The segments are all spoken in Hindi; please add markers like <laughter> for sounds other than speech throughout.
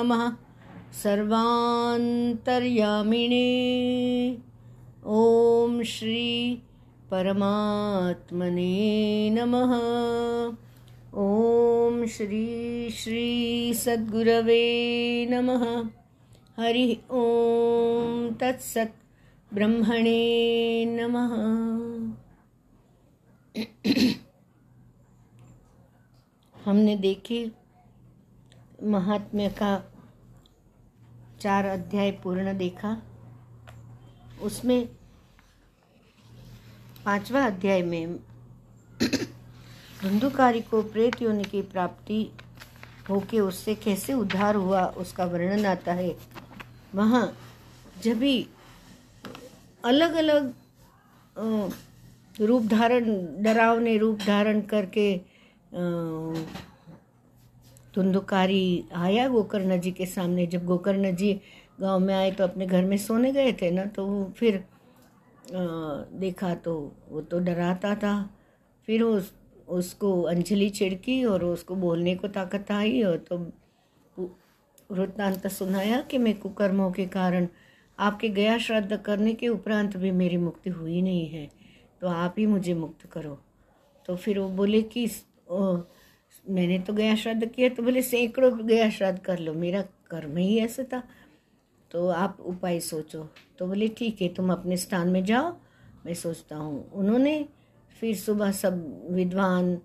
नमः सर्वान्तर्यामिणे। ॐ श्री परमात्मने नमः। ॐ श्री श्री सद्गुरवे नमः। हरि ॐ तत्सत् ब्रह्मणे नमः। हमने देखे महात्म्य का चार अध्याय पूर्ण देखा। उसमें पांचवा अध्याय में धुंधुकारी को प्रेत योनि की प्राप्ति होके उससे कैसे उद्धार हुआ, उसका वर्णन आता है। वहाँ जब भी अलग अलग रूप धारण, डरावने रूप धारण करके धुंधुकारी आया गोकर्ण जी के सामने। जब गोकर्ण जी गाँव में आए तो अपने घर में सोने गए थे ना तो वो फिर आ, देखा तो वो तो डराता था। फिर उस उसको अंजलि छिड़की और उसको बोलने को ताकत आई और तो वृत्तांत सुनाया कि मैं कुकर्मों के कारण आपके गया श्राद्ध करने के उपरांत भी मेरी मुक्ति हुई नहीं है तो आप ही मुझे मुक्त करो। तो फिर वो बोले कि ओ, मैंने तो गया श्राद्ध किया तो बोले सैकड़ों गया श्राद्ध कर लो मेरा कर्म ही ऐसा था। तो आप उपाय सोचो। तो बोले ठीक है तुम अपने स्थान में जाओ मैं सोचता हूँ। उन्होंने फिर सुबह सब विद्वान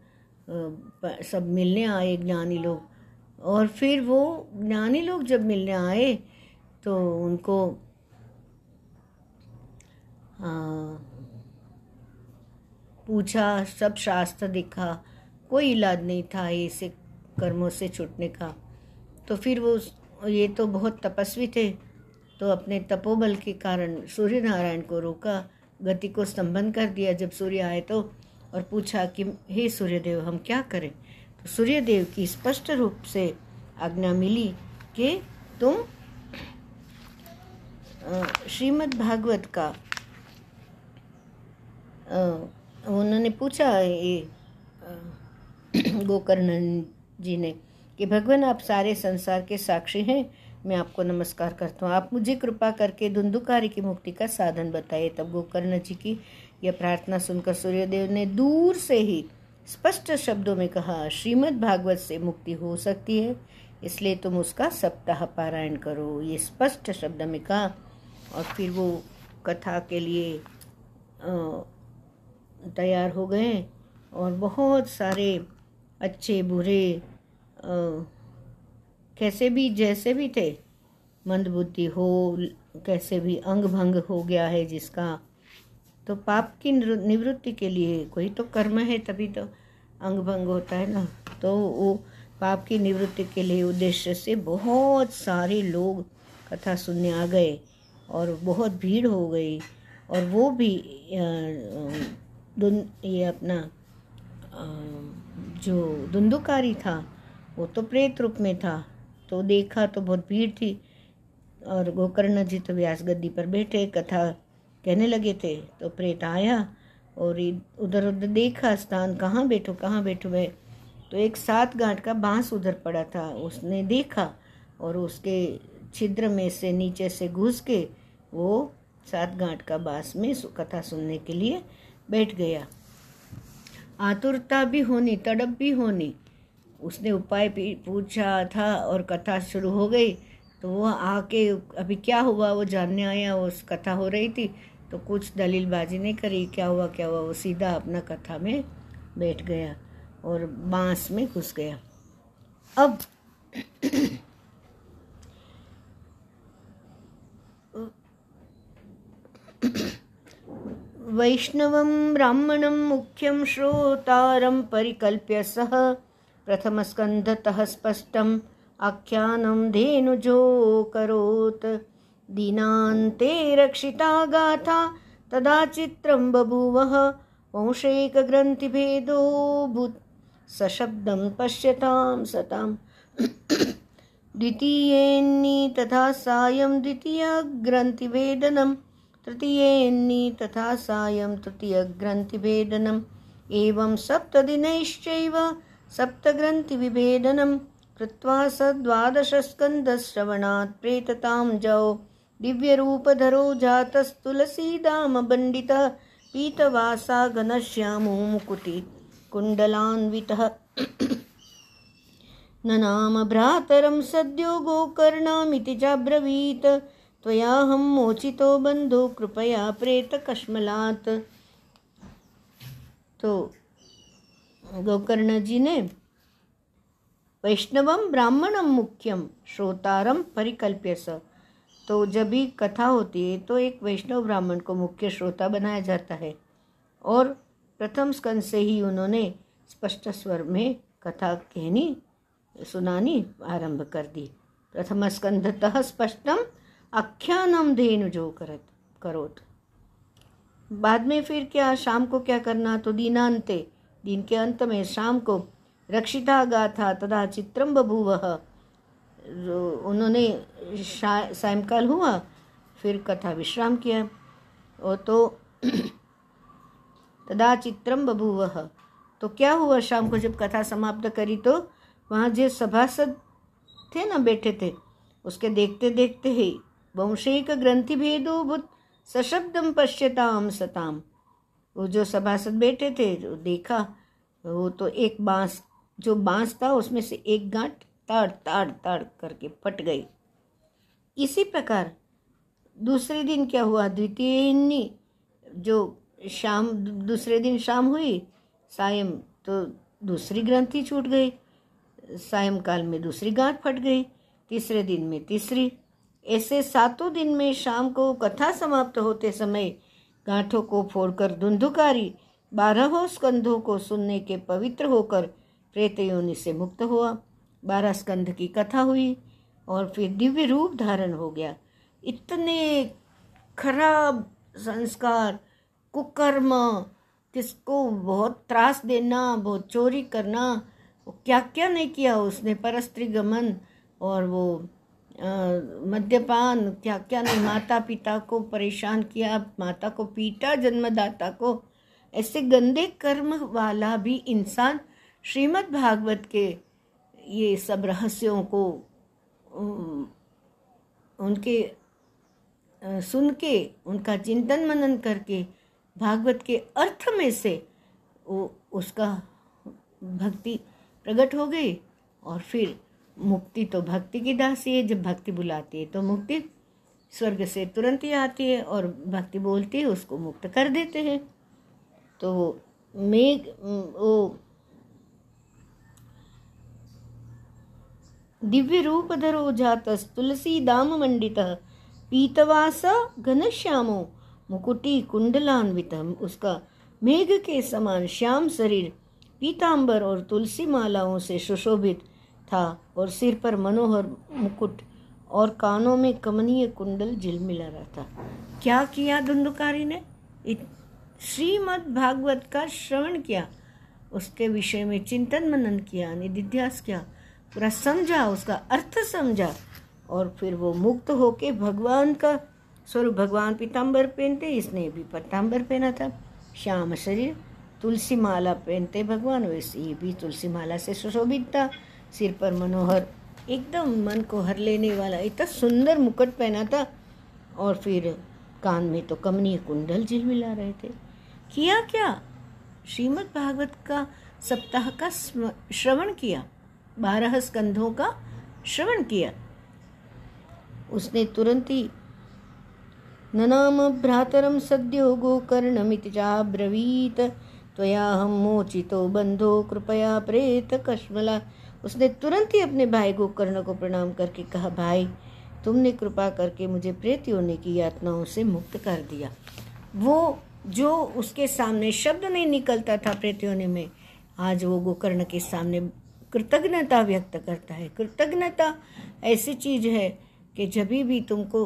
सब मिलने आए ज्ञानी लोग। और फिर वो ज्ञानी लोग जब मिलने आए तो उनको आ, पूछा सब शास्त्र दिखा कोई इलाज नहीं था ऐसे कर्मों से छूटने का। तो फिर वो ये तो बहुत तपस्वी थे तो अपने तपोबल के कारण सूर्य नारायण को रोका, गति को स्तंभन कर दिया। जब सूर्य आए तो और पूछा कि, हे सूर्यदेव, हम क्या करें? तो सूर्यदेव की स्पष्ट रूप से आज्ञा मिली कि तुम श्रीमद् भागवत का उन्होंने पूछा, ये गोकर्ण जी ने, कि भगवान आप सारे संसार के साक्षी हैं। मैं आपको नमस्कार करता हूँ। आप मुझे कृपा करके धुंधुकारी की मुक्ति का साधन बताइए। तब गोकर्ण जी की यह प्रार्थना सुनकर सूर्यदेव ने दूर से ही स्पष्ट शब्दों में कहा, श्रीमद् भागवत से मुक्ति हो सकती है, इसलिए तुम उसका सप्ताह पारायण करो। ये स्पष्ट शब्द में कहा, और फिर वो कथा के लिए तैयार हो गए और बहुत सारे अच्छे, बुरे कैसे भी, जैसे भी थे, मंदबुद्धि हो, कैसे भी अंग भंग हो गया है जिसका तो पाप की निवृत्ति के लिए कोई तो कर्म है, तभी तो अंग भंग होता है ना। तो वो पाप की निवृत्ति के लिए उद्देश्य से बहुत सारे लोग कथा सुनने आ गए और बहुत भीड़ हो गई और वो भी ये अपना जो धुंधुकारी था, वो तो प्रेत रूप में था तो देखा तो बहुत भीड़ थी। और गोकर्ण जी तो व्यास गद्दी पर बैठे, कथा कहने लगे थे। तो प्रेत आया और उधर उधर देखा, स्थान कहाँ बैठो कहाँ बैठो मैं तो एक सात गांठ का बाँस उधर पड़ा था, उसने देखा और उसके छिद्र में से नीचे से घुस के वो सात गांठ का बाँस में कथा सुनने के लिए बैठ गया। आतुरता भी होनी, तड़प भी होनी। उसने उपाय पूछा था और कथा शुरू हो गई। तो वो आके, अभी क्या हुआ? वो जानने आया उस कथा हो रही थी। तो कुछ दलीलबाजी नहीं करी। क्या हुआ क्या हुआ? वो सीधा अपना कथा में बैठ गया और बाँस में घुस गया। अब वैष्णवं ब्राह्मणं मुख्यं श्रोतारं परिकल्प्य सः प्रथमस्कन्धतः स्पष्टम् आख्यानं धेनुजोऽकरोत् दीनान्ते रक्षिता गाथा, तदा चित्रं बभूवः, वंशैकग्रन्थिभेदो भूत्। सशब्दं पश्यतां सताम् द्वितीयेन्नी तथा सायं द्वितीयग्रन्थिभेदनम्। तृतीयेन्नी तथा सायं तृतीयग्रन्थिभेदनम्। एवं सप्तदिनैश्चैव सप्तग्रन्थिविभेदनं कृत्वा स द्वादशस्कन्धश्रवणात् प्रेततां जौ। दिव्यरूपधरो जातस्तुलसीदामबण्डितः पीतवासा घनश्यामो मुकुटि कुण्डलान्वितः। न नाम भ्रातरं सद्यो गोकर्णामिति चाब्रवीत् त्वयाहं मोचितो बन्धो, कृपया प्रेतकश्मलात् तो गोकर्ण जी ने वैष्णवम ब्राह्मणम मुख्यम श्रोतारम परिकल्प्य स तो जब भी कथा होती है तो एक वैष्णव ब्राह्मण को मुख्य श्रोता बनाया जाता है। और प्रथम स्कंद से ही उन्होंने स्पष्ट स्वर में कथा कहनी, सुनानी आरंभ कर दी। प्रथम स्कंधतः स्पष्टम आख्यानम धेनु जो करत, करोत। बाद में फिर क्या, शाम को क्या करना? तो दीनांते दिन के अंत में शाम को रक्षिता गाथा तदा चित्रम बभूव उन्होंने सायंकाल हुआ, फिर कथा विश्राम किया। और तो <clears throat> तदा चित्रम बभूव तो क्या हुआ, शाम को जब कथा समाप्त करी तो वहाँ जो सभासद थे ना, बैठे थे, उसके देखते देखते ही वंशिक ग्रंथि भेदो भूत सशब्दम पश्यताम सताम वो जो सभासद बैठे थे, जो देखा, वो तो एक बाँस, जो बाँस था, उसमें से एक गांठ ताड़ ताड़ ताड़ करके फट गई। इसी प्रकार दूसरे दिन क्या हुआ? द्वितीय जो शाम, दूसरे दिन शाम हुई, सायं तो दूसरी ग्रंथि छूट गई। सायंकाल में दूसरी गांठ फट गई, तीसरे दिन में तीसरी। ऐसे सातों दिन में शाम को कथा समाप्त होते समय गांठों को फोड़कर धुंधुकारी, बारहों स्कंधों को सुनने के पवित्र होकर प्रेत योनि से मुक्त हुआ। बारह स्कंध की कथा हुई और फिर दिव्य रूप धारण हो गया। इतने खराब संस्कार, कुकर्म, किसको बहुत त्रास देना, बहुत चोरी करना क्या क्या नहीं किया उसने? परस्त्री गमन और वो मद्यपान, क्या क्या नहीं माता पिता को परेशान किया, माता को पीटा, जन्मदाता को, ऐसे गंदे कर्म वाला भी इंसान श्रीमद् भागवत के ये सब रहस्यों को उनके सुन के, उनका चिंतन मनन करके, भागवत के अर्थ में से वो, उसका भक्ति प्रकट हो गई और फिर मुक्ति तो भक्ति की दासी है, जब भक्ति बुलाती है तो मुक्ति स्वर्ग से तुरंत ही आती है और भक्ति बोलती है, उसको मुक्त कर देते हैं। तो मेघ, वो दिव्य रूप धरो जात तुलसी दाम मंडित, पीतवास घनश्यामो मुकुटी कुंडलान्वित उसका मेघ के समान श्याम शरीर, पीतांबर और तुलसी मालाओं से सुशोभित था और सिर पर मनोहर मुकुट और कानों में कमनीय कुंडल झिलमिला रहा था क्या किया धुंधुकारी ने? श्रीमद् भागवत का श्रवण किया। उसके विषय में चिंतन मनन किया, निधिध्यास किया, पूरा समझा, उसका अर्थ समझा और फिर वो मुक्त होके भगवान का स्वरूप भगवान पीताम्बर पहनते, इसने भी पीताम्बर पहना था। श्याम शरीर तुलसी माला पहनते भगवान, वैसे ये भी तुलसी माला से सुशोभित था। सिर पर मनोहर, एकदम मन को हर लेने वाला, इतना सुंदर मुकुट पहना था और फिर कान में तो कमनीय कुंडल झिलमिला रहे थे। किया क्या? श्रीमद् भागवत का सप्ताह का श्रवण किया। बारह स्कंधों का श्रवण किया। उसने तुरंत ही, ननाम भ्रातरम सद्यो गोकर्णमिति ब्रवीत। त्वया हम मोचितो बंधो कृपया प्रेत कश्मला। उसने तुरंत ही अपने भाई गोकर्ण को प्रणाम करके कहा, भाई, तुमने कृपा करके मुझे प्रेत होने की यातनाओं से मुक्त कर दिया। वो, जो उसके सामने शब्द नहीं निकलता था प्रेत होने में, आज वो गोकर्ण के सामने कृतज्ञता व्यक्त करता है। कृतज्ञता ऐसी चीज़ है कि जब भी तुमको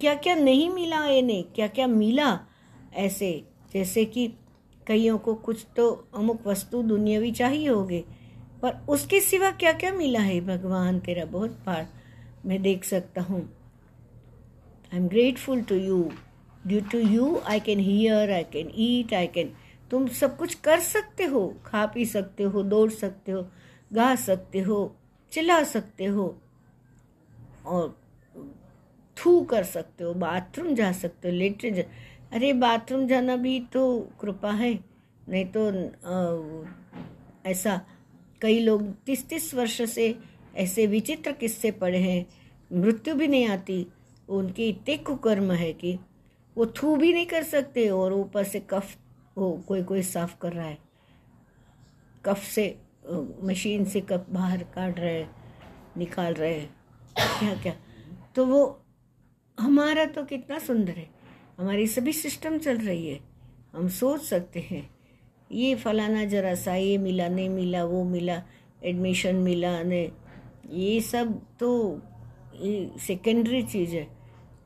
क्या क्या नहीं मिला ये नहीं क्या क्या मिला ऐसे, जैसे कि कईयों को कुछ तो अमुक वस्तु दुनियावी चाहिए होगे। पर उसके सिवा क्या क्या मिला है? भगवान तेरा बहुत बार मैं देख सकता हूँ। I am grateful to you due to you I can hear I can eat I can तुम सब कुछ कर सकते हो खा पी सकते हो दौड़ सकते हो गा सकते हो चिल्ला सकते हो और थू कर सकते हो बाथरूम जा सकते हो लेटे जा अरे बाथरूम जाना भी तो कृपा है नहीं तो आ, ऐसा कई लोग तीस तीस वर्ष से ऐसे विचित्र किस्से पड़े हैं। मृत्यु भी नहीं आती। उनके इतने कुकर्म है कि वो थू भी नहीं कर सकते और ऊपर से कफ वो कोई कोई साफ़ कर रहा है। कफ से मशीन से कफ बाहर काट रहे निकाल रहे क्या क्या तो वो, हमारा तो कितना सुंदर है। हमारी सभी सिस्टम चल रही है। हम सोच सकते हैं। ये फलाना जरा सा, ये मिला, नहीं मिला, वो मिला एडमिशन मिला, ने, ये सब तो ये सेकेंडरी चीज़ है।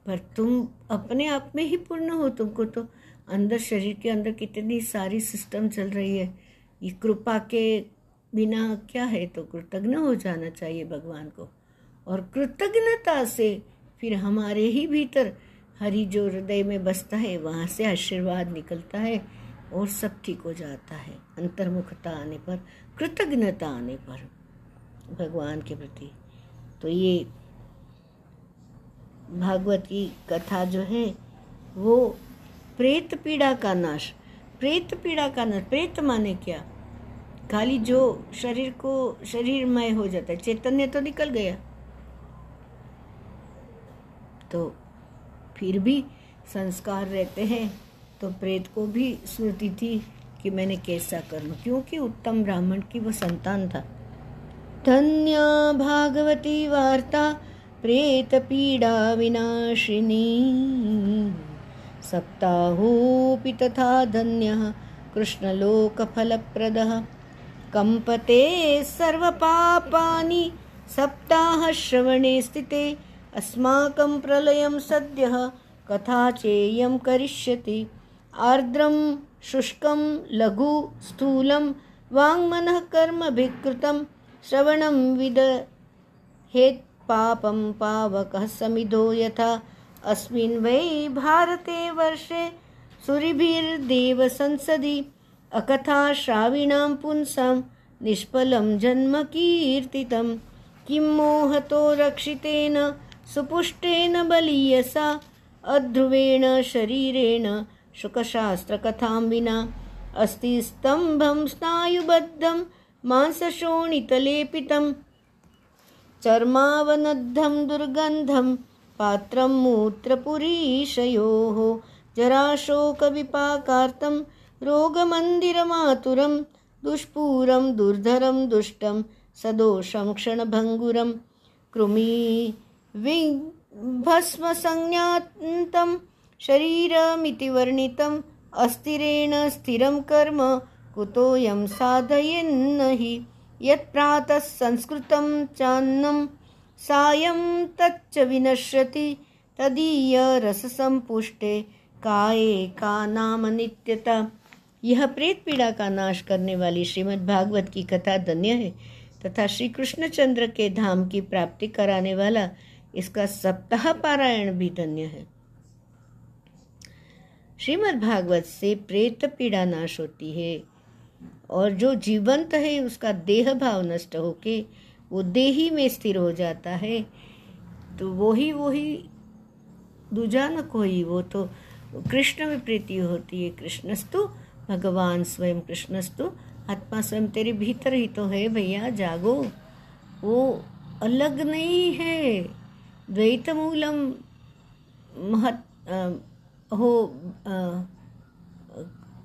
पर तुम अपने आप में ही पूर्ण हो तुमको तो। अंदर शरीर के अंदर कितनी सारी सिस्टम चल रही है। ये कृपा के बिना क्या है तो कृतज्ञ हो जाना चाहिए भगवान को। और कृतज्ञता से फिर हमारे ही भीतर हरि जो हृदय में बसता है, वहाँ से आशीर्वाद निकलता है। और सब ठीक हो जाता है। अंतर्मुखता आने पर, कृतज्ञता आने पर, भगवान के प्रति। तो ये भागवत की कथा जो है, वो प्रेत पीड़ा का नाश, प्रेत पीड़ा का नाश, प्रेत माने क्या? खाली जो शरीर को शरीरमय हो जाता है, चैतन्य तो निकल गया। तो फिर भी संस्कार रहते हैं तो प्रेत को भी स्मृति थी कि मैंने कैसा करना क्योंकि उत्तम ब्राह्मण की वो संतान था। धन्य भागवती वार्ता, प्रेत पीड़ा विनाशिनी। सप्ताहोऽपि तथा धन्य धन्यः कृष्णलोकफलप्रदः। कम्पते सर्वपापानि सप्ताहश्रवणे स्थिते, अस्माकं प्रलयं सद्यः, कथा चेयं करिष्यति। आर्द्रं, शुष्कं, लघु, स्थूलं, वाङ्मनः कर्मभिकृतं श्रवणं विद हेत् पापं पावकः समिधो यथा। अस्मिन् वै भारते वर्षे सुरिभिर्देव संसदि अकथा श्राविणां पुंसां निष्फलं जन्म कीर्तितं। किं मोहतो रक्षितेन, सुपुष्टेन बलीयसा, अध्रुवेण शरीरेण शुकशास्त्रकथां विना अस्ति स्तम्भं स्नायुबद्धं मांसशोणितलेपितं चर्मावनद्धं दुर्गन्धं पात्रं मूत्रपुरीशयोः जराशोकविपाकार्तं रोगमन्दिरमातुरं दुष्पूरं दुर्धरं दुष्टं सदोषं क्षणभङ्गुरं कृमी भस्मसंज्ञातं शरीरमिति वर्णितम् अस्थिरेण स्थिरं कर्म, कुतोऽयं साधयेन्न हि यत्प्रातः संस्कृतं चान्नं, सायं तच्च विनश्यति तदीयरससम्पुष्टे काये का नाम नित्यता। यह प्रेत पीड़ा का नाश करने वाली श्रीमद् भागवत की कथा धन्य है, तथा श्री कृष्णचंद्र के धाम की प्राप्ति कराने वाला इसका सप्ताह पारायण भी धन्य है। श्रीमद् भागवत से प्रेत पीड़ा नाश होती है और जो जीवंत है उसका देह भाव नष्ट होके वो देही में स्थिर हो जाता है। तो वही वही दूजा न कोई वो तो कृष्ण में प्रीति होती है। कृष्णस्तु, भगवान स्वयं कृष्णस्तु, आत्मा स्वयं तेरे भीतर ही तो है भैया, जागो। वो अलग नहीं है। द्वैतमूलं महत् हो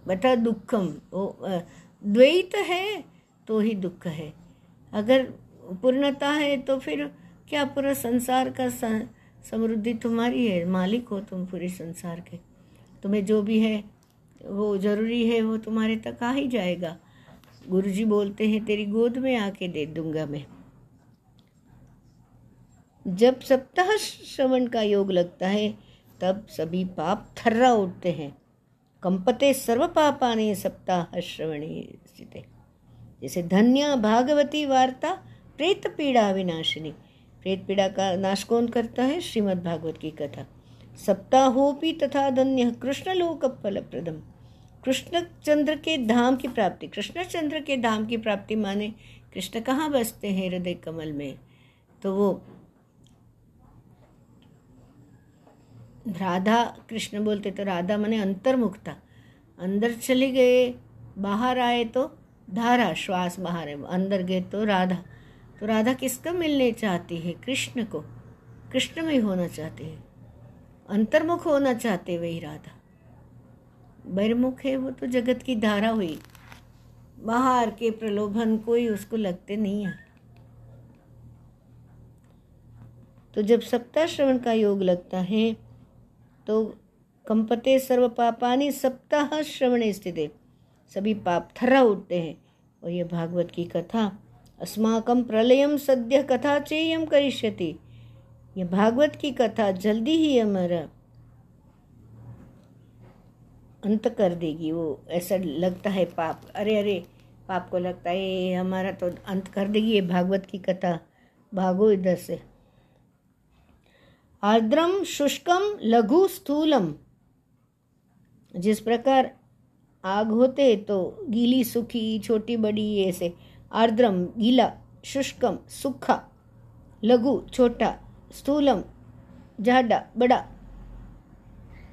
बता दुखम वो द्वैत है तो ही दुख है। अगर पूर्णता है तो फिर क्या पूरा संसार का समृद्धि तुम्हारी है? मालिक हो तुम पूरे संसार के। तुम्हें जो भी है, वो ज़रूरी है, वो तुम्हारे तक आ ही जाएगा। गुरुजी बोलते हैं, तेरी गोद में आके दे दूँगा मैं। जब सप्ताह श्रवण का योग लगता है तब सभी पाप थर्रा उठते हैं। कंपते सर्व पापाने सप्ताह श्रवणी स्थित। जैसे धन्य भागवती वार्ता, प्रेत पीड़ा विनाशिनी। प्रेत पीड़ा का नाश कौन करता है? श्रीमद् भागवत की कथा। सप्ताहोपि तथा धन्य कृष्णलोक कृष्ण चंद्र के धाम की प्राप्ति। कृष्ण चंद्र के धाम की प्राप्ति माने कृष्ण कहाँ बसते हैं हृदय कमल में? तो वो राधा कृष्ण बोलते तो राधा मने अंतर्मुखता। अंदर चले गए, बाहर आए तो धारा, श्वास बाहर है। अंदर गए तो राधा। तो राधा किसको मिलने चाहती है? कृष्ण को। कृष्ण में होना चाहते है। अंतर्मुख होना चाहते वही राधा। बहिर्मुख है वो तो जगत की धारा हुई। बाहर के प्रलोभन कोई उसको लगते नहीं है। तो जब सप्ताह श्रवण का योग लगता है तो कंपते सर्व पापानी सप्ताह श्रवण स्थित। सभी पाप थर्रा उठते हैं। और ये भागवत की कथा अस्माकम प्रलयम सद्य कथा चेयम करिष्यति। ये भागवत की कथा जल्दी ही हमारा अंत कर देगी। वो ऐसा लगता है पाप। अरे अरे, पाप को लगता है हमारा तो अंत कर देगी ये भागवत की कथा। भागो इधर से। आर्द्रम शुष्कम लघु स्थूलम जिस प्रकार आग होते तो गीली, सूखी, छोटी, बड़ी, ऐसे आर्द्रम गीला शुष्कम सूखा, लघु, छोटा स्थूलम जाडा, बड़ा।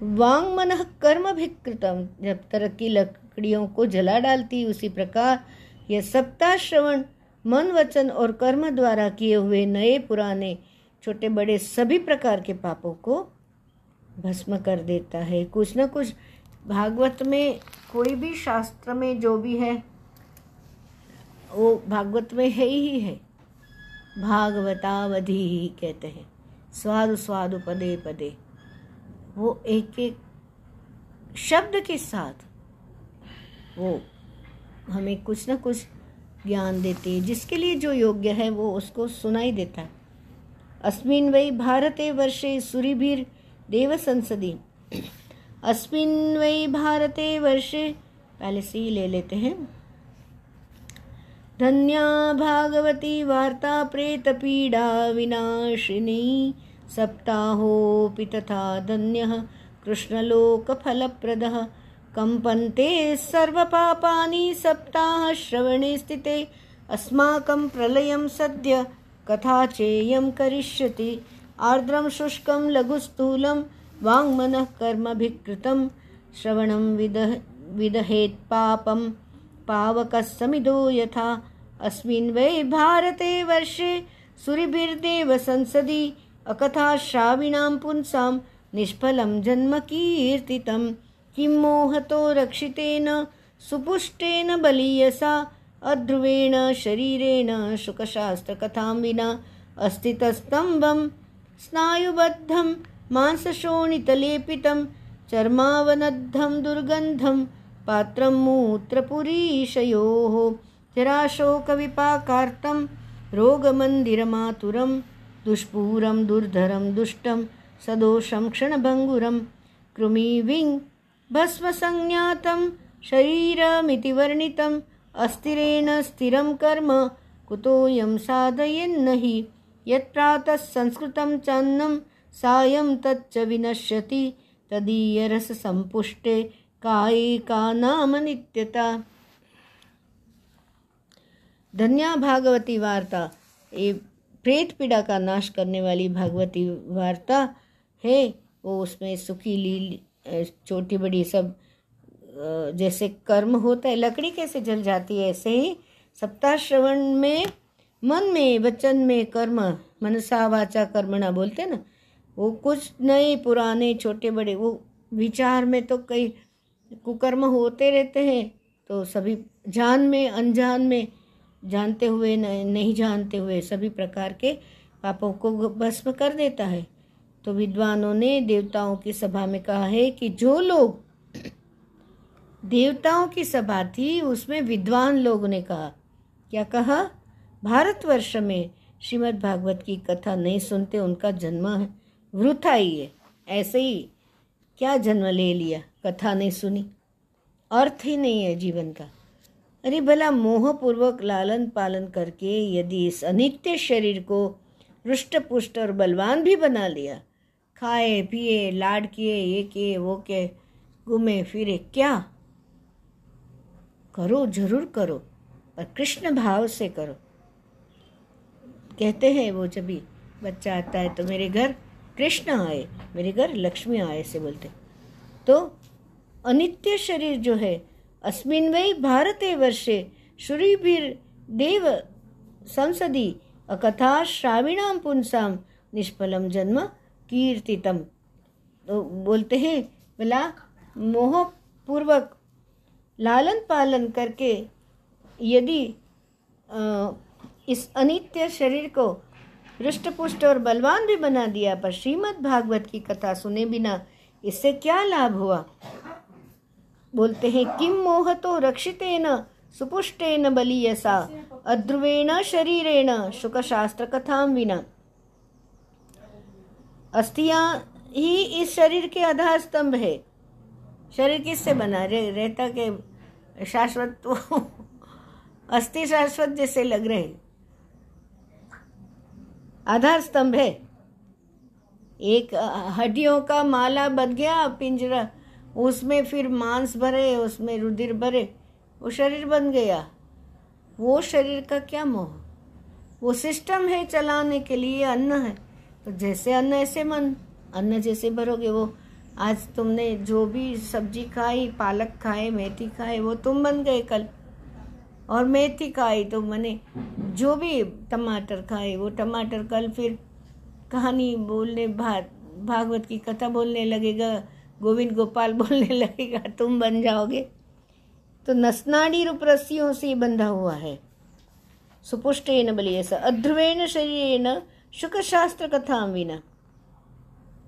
वांग मन कर्म भी कृतम जब तरह की लकड़ियों को जला डालती, उसी प्रकार यह सप्ताह श्रवण, मन वचन और कर्म द्वारा किए हुए नए पुराने छोटे बड़े सभी प्रकार के पापों को भस्म कर देता है। कुछ ना कुछ भागवत में कोई भी शास्त्र में जो भी है, वो भागवत में है ही है। भागवतावधि ही कहते हैं। स्वादु स्वादु, पदे पदे। वो एक एक शब्द के साथ वो हमें कुछ ना कुछ ज्ञान देते हैं। जिसके लिए जो योग्य है, वो उसको सुनाई देता है। अस्मिन वै भारते वर्षे सूरिभीर देव संसदी अस्मिन वै भारते वर्षे पहले से ले लेते हैं। धन्या भागवती वार्ता प्रेत पीड़ा विनाशिनी सप्ताहोऽपि तथा धन्यः कृष्णलोकफलप्रदः। कम्पन्ते सर्वपापानि सप्ताहश्रवणे स्थिते। अस्माकं प्रलयं सद्य कथा चेयं करिष्यति। आर्द्रं शुष्कं लघुस्थूलं वाङ्मनः कर्मभिकृतं। श्रवणं विदह विदहेत् पापं। पावकः समिदो यथा। अस्मिन् वै भारते वर्षे सुरिभिर्देव संसदि। अकथा श्राविणां पुंसां निष्फलं जन्म कीर्तितं। किं मोहतो रक्षितेन, सुपुष्टेन बलीयसा। अध्रुवेण शरीरेण शुकशास्त्रकथां विना अस्थितस्तम्भं स्नायुबद्धं मांसशोणितलेपितं चर्मावनद्धं दुर्गन्धं पात्रं मूत्रपुरीशयोः जराशोकविपाकार्तं रोगमन्दिरमातुरं दुष्पूरं दुर्धरं दुष्टं सदोषं क्षणभङ्गुरं कृमिविङ् भस्मसंज्ञातं शरीरमिति वर्णितम् अस्थिरेण स्थिरं कर्म, कुतोऽयं साधयेन्न हि यत्प्रातः संस्कृतं चान्नं, सायं तच्च विनश्यति तदीयरससम्पुष्टे काये का नाम नित्यता। धन्या भागवती वार्ता, ये प्रेत पीड़ा का नाश करने वाली भागवती वार्ता है, वो उसमें सुखी लील छोटी बड़ी सब जैसे कर्म होता है, लकड़ी कैसे जल जाती है, ऐसे ही सप्ताह श्रवण में, मन में, वचन में कर्म, मनसा, वाचा, कर्मणा बोलते ना, वो कुछ नए, पुराने, छोटे, बड़े, वो विचार में तो कई कुकर्म होते रहते हैं तो सभी जान में, अनजान में जानते हुए नहीं जानते हुए सभी प्रकार के पापों को भस्म कर देता है। तो विद्वानों ने देवताओं की सभा में कहा है कि जो लोग देवताओं की सभा थी, उसमें विद्वान लोगों ने कहा, क्या कहा? भारतवर्ष में श्रीमद् भागवत की कथा नहीं सुनते, उनका जन्म वृथा ही है ऐसे ही क्या जन्म ले लिया? कथा नहीं सुनी। अर्थ ही नहीं है जीवन का। अरे भला मोहपूर्वक लालन पालन करके यदि इस अनित्य शरीर को रुष्ट पुष्ट और बलवान भी बना लिया। खाए, पिए लाड किए ये किए, वो के घूमे, फिरे, क्या? करो, ज़रूर करो, पर कृष्ण भाव से करो। कहते हैं वो जब भी बच्चा आता है तो मेरे घर कृष्ण आए, मेरे घर लक्ष्मी आए से बोलते। तो अनित्य शरीर जो है, अस्मिन वै भारत वर्षे श्रुभिर देव संसदी अकथा श्राविणाम पुंसाम निष्फलम जन्म कीर्तितम। तो बोलते हैं, बोला मोह पूर्वक लालन पालन करके यदि इस अनित्य शरीर को हृष्ट पुष्ट और बलवान भी बना दिया, पर श्रीमद् भागवत की कथा सुने बिना इससे क्या लाभ हुआ? बोलते हैं किम मोह तो रक्षितेन, सुपुष्टेन बलीयसा, अध्रुवेण शरीरेण शुक शास्त्र कथा विना। अस्थियाँ ही इस शरीर के आधार स्तंभ है। शरीर किससे बना? रहे, रहता के शाश्वत तो <laughs> अस्थि शाश्वत जैसे लग रहे आधार स्तंभ है। एक हड्डियों का माला बन गया, पिंजरा। उसमें फिर मांस भरे, उसमें रुधिर भरे। वो शरीर बन गया। वो शरीर का क्या मोह? वो सिस्टम है चलाने के लिए अन्न है। तो जैसे अन्न, ऐसे मन। अन्न जैसे भरोगे वो। आज तुमने जो भी सब्ज़ी खाई, पालक खाए, मेथी खाए, वो तुम बन गए कल। और मेथी खाई तो मैंने, जो भी टमाटर खाए, वो टमाटर कल फिर कहानी बोलने भाग भागवत की कथा बोलने लगेगा, गोविंद गोपाल <laughs> बोलने लगेगा, तुम बन जाओगे। तो नसनाड़ी रूप रस्सियों से बंधा हुआ है। सुपुष्ट सुपुष्टेन बलिए अध्रुवेन शरीरेन शुक्र शास्त्र कथा विना।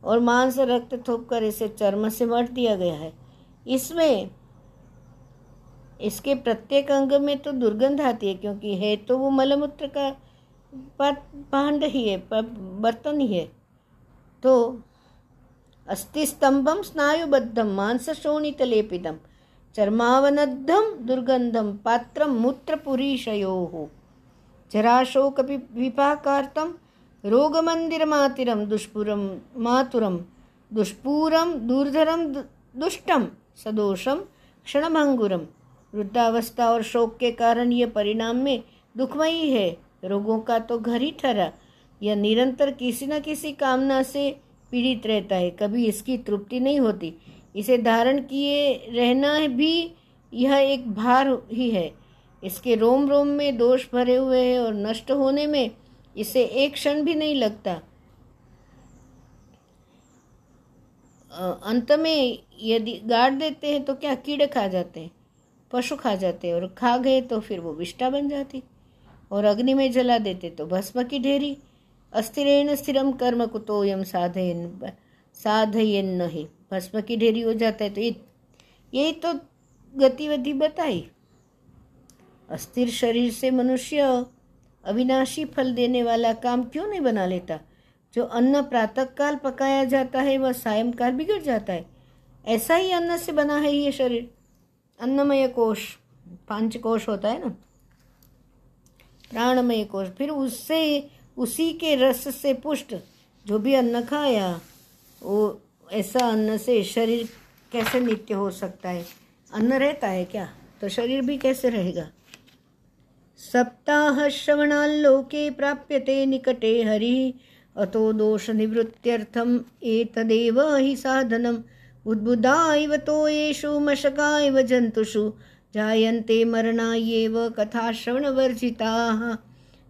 और मांस रक्त थोप कर इसे चर्म से मर दिया गया है। इसमें, इसके प्रत्येक अंग में तो दुर्गंध आती है, क्योंकि है तो वो मलमूत्र का पांड ही है बर्तन ही है। तो अस्थिस्तंभम स्नायुबद्धम, मांस शोणित लेपितम चर्मावनद्धम दुर्गंधम पात्रम मूत्रपुरीशयो जराशोक विपाकार्तम रोगमन्दिरमातिरं, दुष्पुरं, मातुरं, दुष्पूरं, दूर्धरं दुष्टम सदोषम क्षणभंगुरम वृद्धावस्था और शोक के कारण यह परिणाम में दुखमयी है। रोगों का तो घर ही ठहरा। यह निरंतर किसी न किसी कामना से पीड़ित रहता है। कभी इसकी तृप्ति नहीं होती। इसे धारण किए रहना भी यह एक भार ही है। इसके रोम रोम में दोष भरे हुए हैं और नष्ट होने में इसे एक क्षण भी नहीं लगता। अंत में यदि गाड़ देते हैं तो क्या कीड़े खा जाते हैं? पशु खा जाते हैं और खा गए तो फिर वो विष्टा बन जाती। और अग्नि में जला देते तो भस्म की ढेरी। अस्थिरेण स्थिरम कर्म कुतो यम साधयन साधयन नहीं। भस्म की ढेरी हो जाता है तो यही तो गतिविधि बताई। अस्थिर शरीर से मनुष्य अविनाशी फल देने वाला काम क्यों नहीं बना लेता? जो अन्न प्रातःकाल पकाया जाता है, वह सायंकाल बिगड़ जाता है। ऐसा ही अन्न से बना है ये शरीर। अन्नमय कोश, पाँच कोश होता है ना? प्राणमय कोश। फिर उससे, उसी के रस से पुष्ट जो भी अन्न खाया, वो ऐसा अन्न से शरीर कैसे नित्य हो सकता है? अन्न रहता है क्या? तो शरीर भी कैसे रहेगा? सप्ताहश्रवणाल्लोके प्राप्यते निकटे हरिः। अतो दोषनिवृत्त्यर्थम् एतदेव हि साधनम्। उद्बुधा इव तोयेषु मशका इव जन्तुषु। जायन्ते मरणायेव कथाश्रवणवर्जिताः।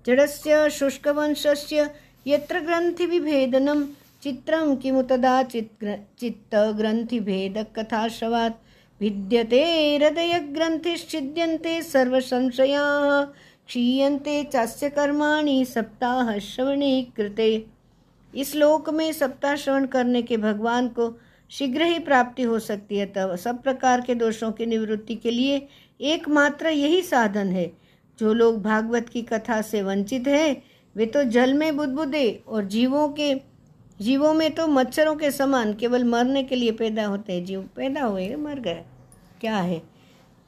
जडस्य, शुष्कवंशस्य यत्र ग्रन्थिविभेदनं चित्रं किमु तदा चित् चित्तग्रन्थिभेदकथाश्रवात्। विद्यते हृदयग्रन्थिश्चिद्यन्ते सर्वसंशयाः, क्षीयन्ते चास्य कर्माणि सप्ताह श्रवणे कृते। इस लोक में सप्ताह श्रवण करने के भगवान को शीघ्र ही प्राप्ति हो सकती है, तब सब प्रकार के दोषों की निवृत्ति के लिए एकमात्र यही साधन है। जो लोग भागवत की कथा से वंचित है, वे तो जल में बुदबुदे और जीवों के, जीवों में तो मच्छरों के समान केवल मरने के लिए पैदा होते हैं। जीव पैदा हुए, मर गए। क्या है?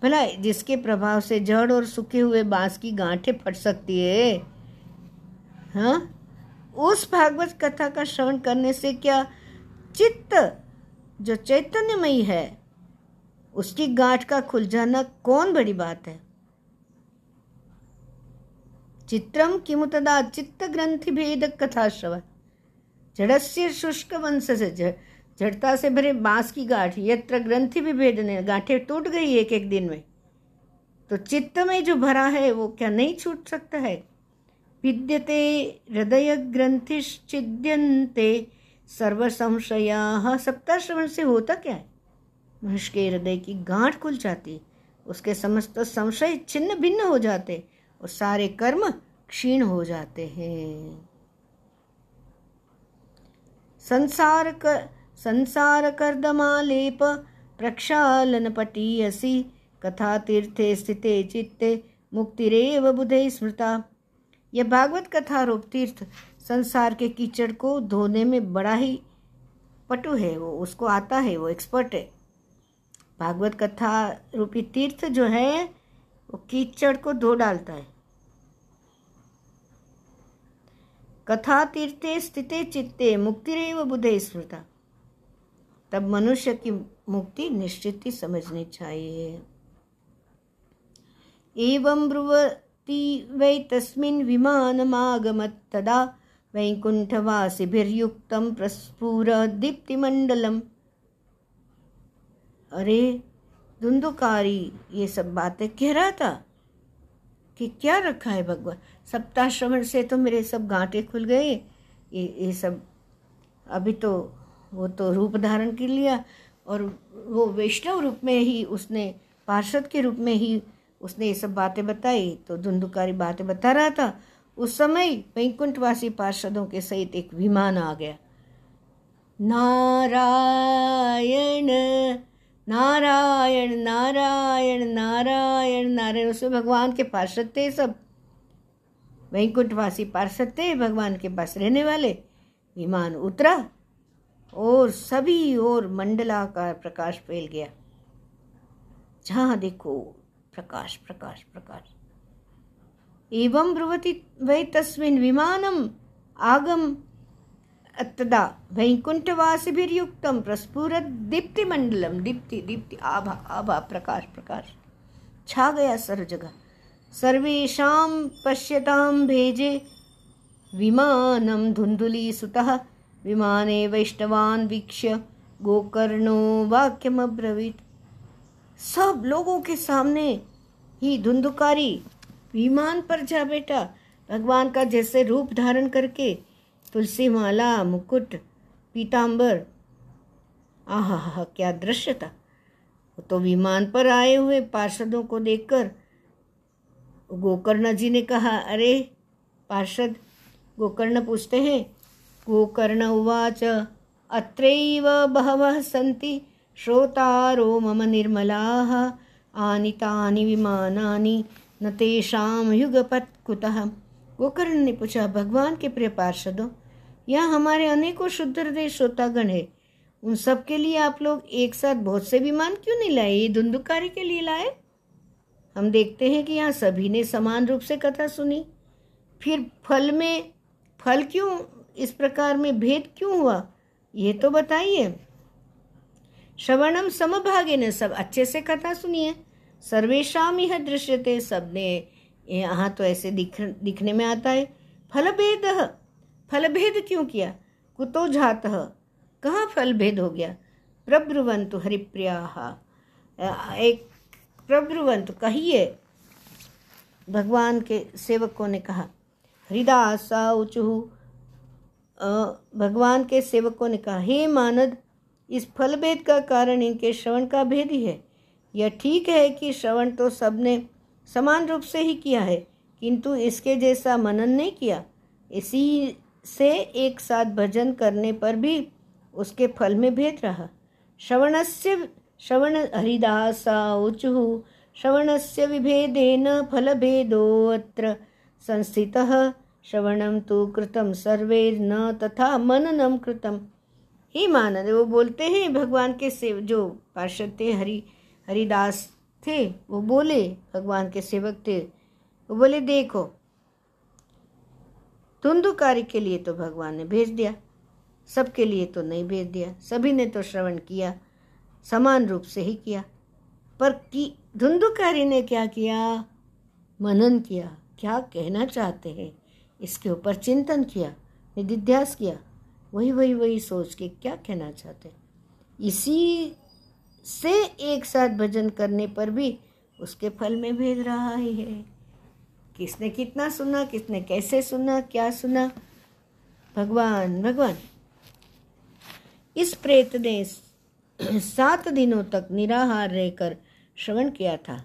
भला जिसके प्रभाव से जड़ और सूखे हुए बाँस की गांठें फट सकती है? हाँ? उस भागवत कथा का श्रवण करने से क्या चित्त जो चैतन्यमयी है, उसकी गांठ का खुल जाना कौन बड़ी बात है? चित्रम किमुतदा चित्त ग्रंथि भेद कथा श्रवण। जड़स्य शुष्क वंश से जड़ता से भरे बाँस की गांठ, यत्र ग्रंथि भी भेदने गांठे टूट गई एक एक दिन में। तो चित्त में जो भरा है, वो क्या नहीं छूट सकता है? विद्यते हृदय ग्रंथिश्चिद्यंते सर्व संशया सप्ताह श्रवण से होता क्या है? मनुष्य के हृदय की गांठ खुल जाती, उसके समस्त संशय छिन्न भिन्न हो जाते और सारे कर्म क्षीण हो जाते हैं। संसार कर संसार कर्दमालेप प्रक्षालन पटीयसी कथा तीर्थे स्थिते चित्ते मुक्तिरेव बुधे स्मृता। यह भागवत कथा रूप तीर्थ संसार के कीचड़ को धोने में बड़ा ही पटु है। वो उसको आता है, वो एक्सपर्ट है। भागवत कथा रूपी तीर्थ जो है, वो कीचड़ को धो डालता है। कथा तीर्थे स्थिते चित्ते मुक्तिरेव बुधे स्मृता। तब मनुष्य की मुक्ति निश्चित ही समझनी चाहिए। एवं ब्रुवती वै तस्मिन् विमानमागमत् तदा वैकुण्ठवासिभिर्युक्तं प्रस्फुर दीप्तिमण्डलम्। अरे, धुंधुकारी ये सब बातें कह रहा था कि क्या रखा है भगवान? सप्ताह श्रवण से तो मेरे सब गांठे खुल गए। ये ये सब, अभी तो वो तो रूप धारण कर लिया और वो वैष्णव रूप में ही उसने, पार्षद के रूप में ही उसने ये सब बातें बताई। तो धुंधुकारी बातें बता रहा था। उस समय वैकुंठवासी पार्षदों के सहित एक विमान आ गया। नारायण नारायण नारायण नारायण नारायण उसमें भगवान के पार्षद थे सब। वैकुंठवासी पार्षद थे, भगवान के पास रहने वाले। विमान उतरा। और सभी और मंडलाकार प्रकाश फैल गया। जहाँ देखो, प्रकाश प्रकाश प्रकाश। एवं ब्रुवति वै तस्मिन् विमानम् आगम तदा वैकुंठवासिभिर्युक्तं प्रस्फुरत दीप्ति दीप्ति दीप्ति आभा आभा, प्रकाश प्रकाश। छा गया सर जगह। सर्वेषां पश्यतां भेजे विमानं धुंधुली सुतः विमाने वैष्णवान् वीक्ष्य गोकर्णो वाक्यमब्रवीत। सब लोगों के सामने ही धुंधुकारी विमान पर जा बेटा भगवान का जैसे रूप धारण करके तुलसी माला मुकुट पीताम्बर आह क्या दृश्य था। वो तो विमान पर आए हुए पार्षदों को देखकर गोकर्ण जी ने कहा, अरे, पार्षद, गोकर्ण पूछते हैं गोकर्ण उवाच अत्रैव बहवः सन्ति श्रोतारो मम निर्मलाः। आनीतानि विमानानि, न तेषाम युगपत कुतः गोकर्ण ने पूछा, भगवान के प्रिय पार्षदों, यहाँ हमारे अनेकों शुद्ध हृदय श्रोतागण है। उन सब के लिए आप लोग एक साथ बहुत से विमान क्यों नहीं लाए? ये धुंधुकारी के लिए लाए? हम देखते हैं कि यहाँ सभी ने समान रूप से कथा सुनी। फिर फल में, फल क्यों इस प्रकार में भेद क्यों हुआ? ये तो बताइए। श्रवणम समभागे ने सब। अच्छे से कथा सुनिए। सर्वेशम यह दृश्यते। सबने यहाँ तो ऐसे दिख, दिखने में आता है। फलभेद। फलभेद क्यों किया? कुतो जात। कहाँ फलभेद हो गया? प्रब्रुवंतु हरिप्रिया। एक प्रब्रुवंतु कहिए? भगवान के सेवकों ने कहा, हरिदास ऊचु भगवान के सेवकों ने कहा, हे मानद, इस फल भेद का कारण इनके श्रवण का भेद ही है। यह ठीक है कि श्रवण तो सबने समान रूप से ही किया है, किंतु इसके जैसा मनन नहीं किया। इसी से एक साथ भजन करने पर भी उसके फल में भेद रहा। श्रवणस्य, श्रवण हरिदासा ऊचु श्रवणस्य विभेदेन फलभेदोऽत्र संस्थितः श्रवणम तो कृतम सर्वैर्न तथा मननम कृतम। ही मानद, वो बोलते हैं भगवान के सेव, जो पार्षद थे, हरि, हरिदास थे, वो बोले, भगवान के सेवक थे, वो बोले, देखो धुंधुकारी के लिए तो भगवान ने भेज दिया, सबके लिए तो नहीं भेज दिया, सभी ने तो श्रवण किया, समान रूप से ही किया, पर की, धुंधुकारी ने क्या किया? मनन किया, क्या कहना चाहते हैं? इसके ऊपर चिंतन किया, निधिध्यास किया, वही वही वही सोच के क्या कहना चाहते इसी से एक साथ भजन करने पर भी उसके फल में भेद रहा ही है। किसने कितना सुना, किसने कैसे सुना, क्या सुना? भगवान भगवान। इस प्रेत ने सात दिनों तक निराहार रहकर श्रवण किया था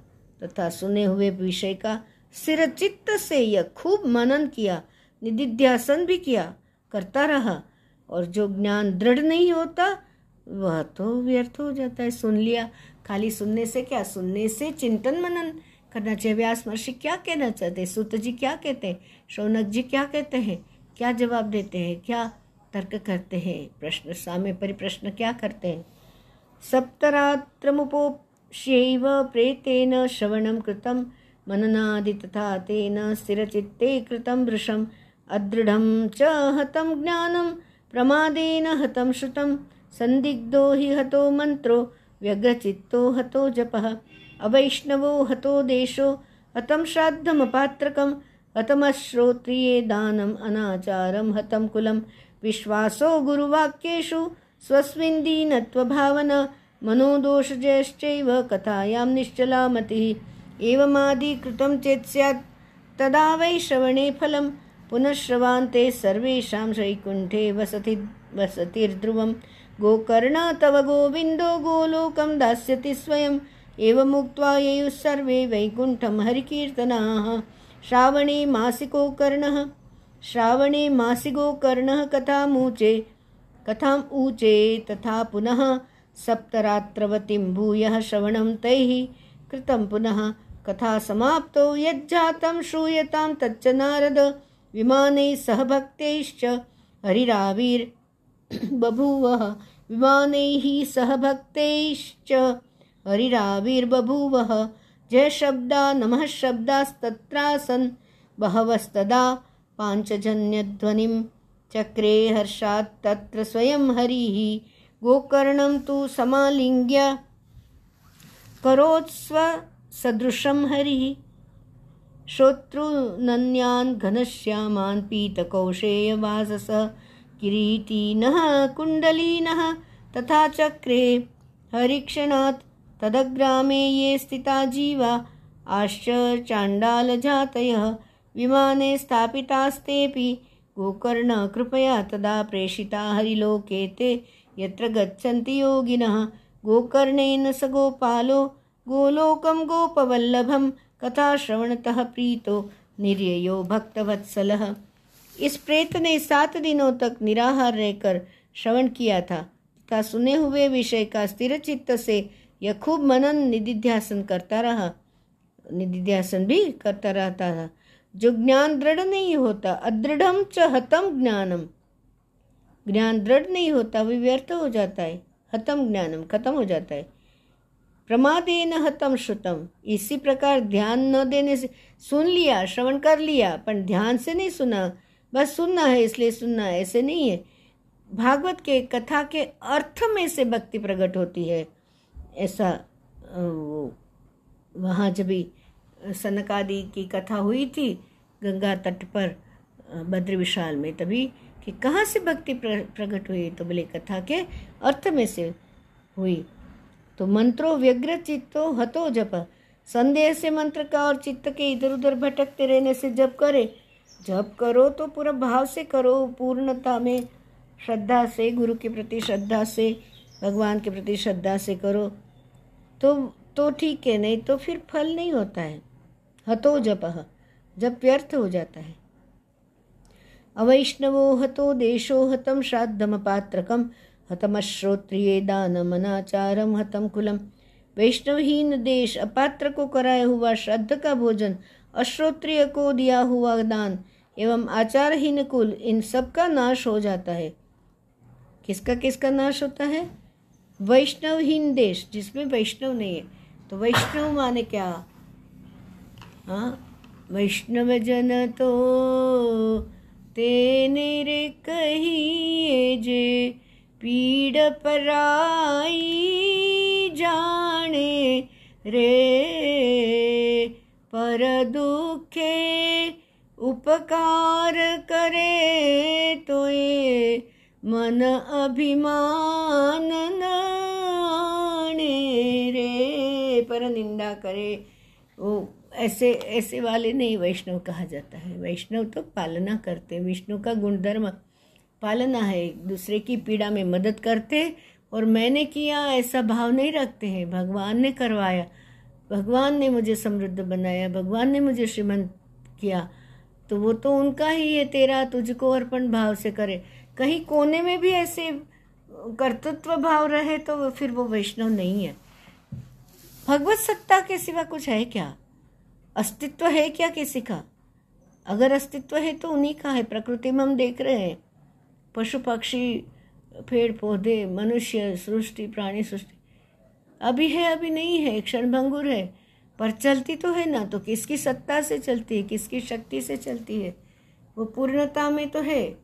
तथा सुने हुए विषय का सिर चित्त से यह खूब मनन किया निधिध्यासन भी किया, करता रहा, और जो ज्ञान दृढ़ नहीं होता, वह तो व्यर्थ हो जाता है। सुन लिया। खाली सुनने से क्या? सुनने से चिंतन मनन करना चाहिए। व्यास महर्षि क्या कहना चाहते हैं? सूत जी क्या कहते हैं? शौनक जी क्या कहते हैं? क्या जवाब देते हैं? क्या तर्क करते हैं? प्रश्न, साम्य परिप्रश्न क्या करते हैं? सप्तरात्रमुपोष्यैव प्रेतेन श्रवणं कृतं मननादि तथा तेन स्थिरचित्ते कृतं वृषम्। अदृढ़ं च हतं ज्ञानं, प्रमादेन हतं श्रुतं। संदिग्धो हि हतो मन्त्रो, व्यग्रचित्तो हतो जपः। अवैष्णवो हतो देशो, हतं श्राद्धमपात्रकं हतमश्रोत्रिये दानम् अनाचारं हतं कुलं विश्वासो गुरुवाक्येषु स्वस्मिन् दीनत्वभावन मनोदोषजयश्चैव कथायां निश्चला मतिः एवमादिकृतं चेत् स्यात्। तदा वै श्रवणे फलं पुनश्रवान्ते सर्वेषां शैकुण्ठे वसति वसतिर्ध्रुवं गोकर्ण तव गोविन्दो गोलोकं दास्यति स्वयम्। एवमुक्त्वा ययुः सर्वे वैकुण्ठं हरिकीर्तनाः। श्रावणे मासिको कर्णः। श्रावणे मासिको कर्णः कथामूचे कथाम् ऊचे तथा पुनः सप्तरात्रवतीं भूयः श्रवणं तैः कृतं पुनः। कथा समाप्तौ यज्जातं, श्रूयतां तच्च नारद। विमानैः सह भक्तैश्च हरिराविर् <clears throat> बभूवः। विमानैः सह भक्तैश्च हरिराविर्बभूवः जयशब्दा नमः शब्दास्तत्रासन्। बहवस्तदा पाञ्चजन्यध्वनिं चक्रे हर्षात् तत्र स्वयं हरिः। गोकर्णं तु समालिङ्ग्य करोत्स्वसदृशं हरिः श्रोतृनन्यान् घनश्यामान् पीतकौशेयवासस किरीटीनः कुण्डलीनः तथा चक्रे हरिक्षणात् तदग्रामे ये स्थिता जीवा आश्च चाण्डालजातयः विमाने स्थापितास्तेऽपि गोकर्ण कृपया तदा प्रेषिता हरिलोके ते यत्र गच्छन्ति योगिनः गोकर्णेन स गोपालो गोलोकं कथा श्रवणतः प्रीतो निर्ययो भक्तवत्सलः। इस प्रेत ने सात दिनों तक निराहार रहकर श्रवण किया था। तथा सुने हुए विषय का स्थिर चित्त से यह खूब मनन निधिध्यासन करता रहा। निधिध्यासन भी करता रहता था। जो ज्ञान दृढ़ नहीं होता, अदृढ़ च हतम ज्ञानम। ज्ञान दृढ़ नहीं होता, वो व्यर्थ हो जाता है। हतम ज्ञानम खत्म हो जाता है। प्रमादेन हतम श्रुतम। इसी प्रकार ध्यान न देने से सुन लिया, श्रवण कर लिया, पर ध्यान से नहीं सुना। बस सुनना है, इसलिए सुनना ऐसे नहीं है। भागवत के कथा के अर्थ में से भक्ति प्रकट होती है। ऐसा वो वहाँ जब सनकादि की कथा हुई थी, गंगा तट पर बद्र विशाल में, तभी कि कहाँ से भक्ति प्रकट हुई? तो बोले, कथा के अर्थ में से हुई। तो मंत्रो व्यग्र चित्तो हतो जप। संदेह से मंत्र का और चित्त के इधर उधर भटकते रहने से जप करे। जप करो तो पूरा भाव से करो, पूर्णता में श्रद्धा से, गुरु के प्रति श्रद्धा से, भगवान के प्रति श्रद्धा से करो। तो तो ठीक है, नहीं तो फिर फल नहीं होता है। हतो जप, जब व्यर्थ हो जाता है। अवैष्णवो हतो देशो हतम श्राद्धम पात्रकम। हतमश्रोत्रिय दानमनाचारम हतम कुलम वैष्णवहीन देश, अपात्र को कराया हुआ श्रद्ध का भोजन, अश्रोत्रिय को दिया हुआ दान एवं आचारहीन कुल, इन सब का नाश हो जाता है। किसका किसका नाश होता है? वैष्णवहीन देश, जिसमें वैष्णव नहीं है। तो वैष्णव माने क्या? हाँ वैष्णव जन तो तेने रे कही जे पीड़ पराई जाने रे, पर दुखे उपकार करे तो ये मन अभिमान रे, पर निंदा करे। वो ऐसे ऐसे वाले नहीं वैष्णव कहा जाता है। वैष्णव तो पालना करते विष्णु का गुणधर्म पालना है, एक दूसरे की पीड़ा में मदद करते और मैंने किया, ऐसा भाव नहीं रखते हैं। भगवान ने करवाया, भगवान ने मुझे समृद्ध बनाया, भगवान ने मुझे श्रीमंत किया तो वो तो उनका ही है, तेरा तुझको अर्पण भाव से करे। कहीं कोने में भी ऐसे कर्तृत्व भाव रहे तो फिर वो वैष्णव नहीं है। भगवत सत्ता के सिवा कुछ है क्या? अस्तित्व है क्या किसी का? अगर अस्तित्व है तो उन्हीं का है, प्रकृति में हम देख रहे हैं। पशु पक्षी पेड़ पौधे मनुष्य, सृष्टि, प्राणी, सृष्टि। अभी है, अभी नहीं है क्षण भंगुर है। पर चलती तो है ना तो किसकी सत्ता से चलती है, किसकी शक्ति से चलती है? वो पूर्णता में तो है।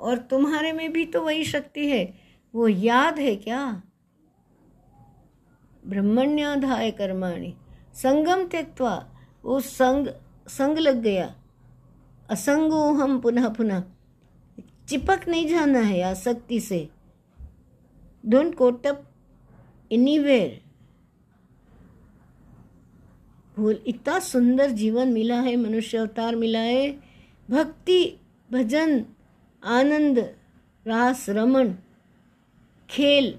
और तुम्हारे में भी तो वही शक्ति है। वो याद है क्या? ब्रह्मण्याधाय कर्माणी। संगम त्यक्वा वो संग संग लग गया। असंगो हम पुनः पुनः। चिपक नहीं जाना है आसक्ति से। डोंट कोट कोटअप एनीवेयर भूल इतना सुंदर जीवन मिला है, मनुष्य अवतार मिला है। भक्ति, भजन, आनंद, रास, रमन, खेल,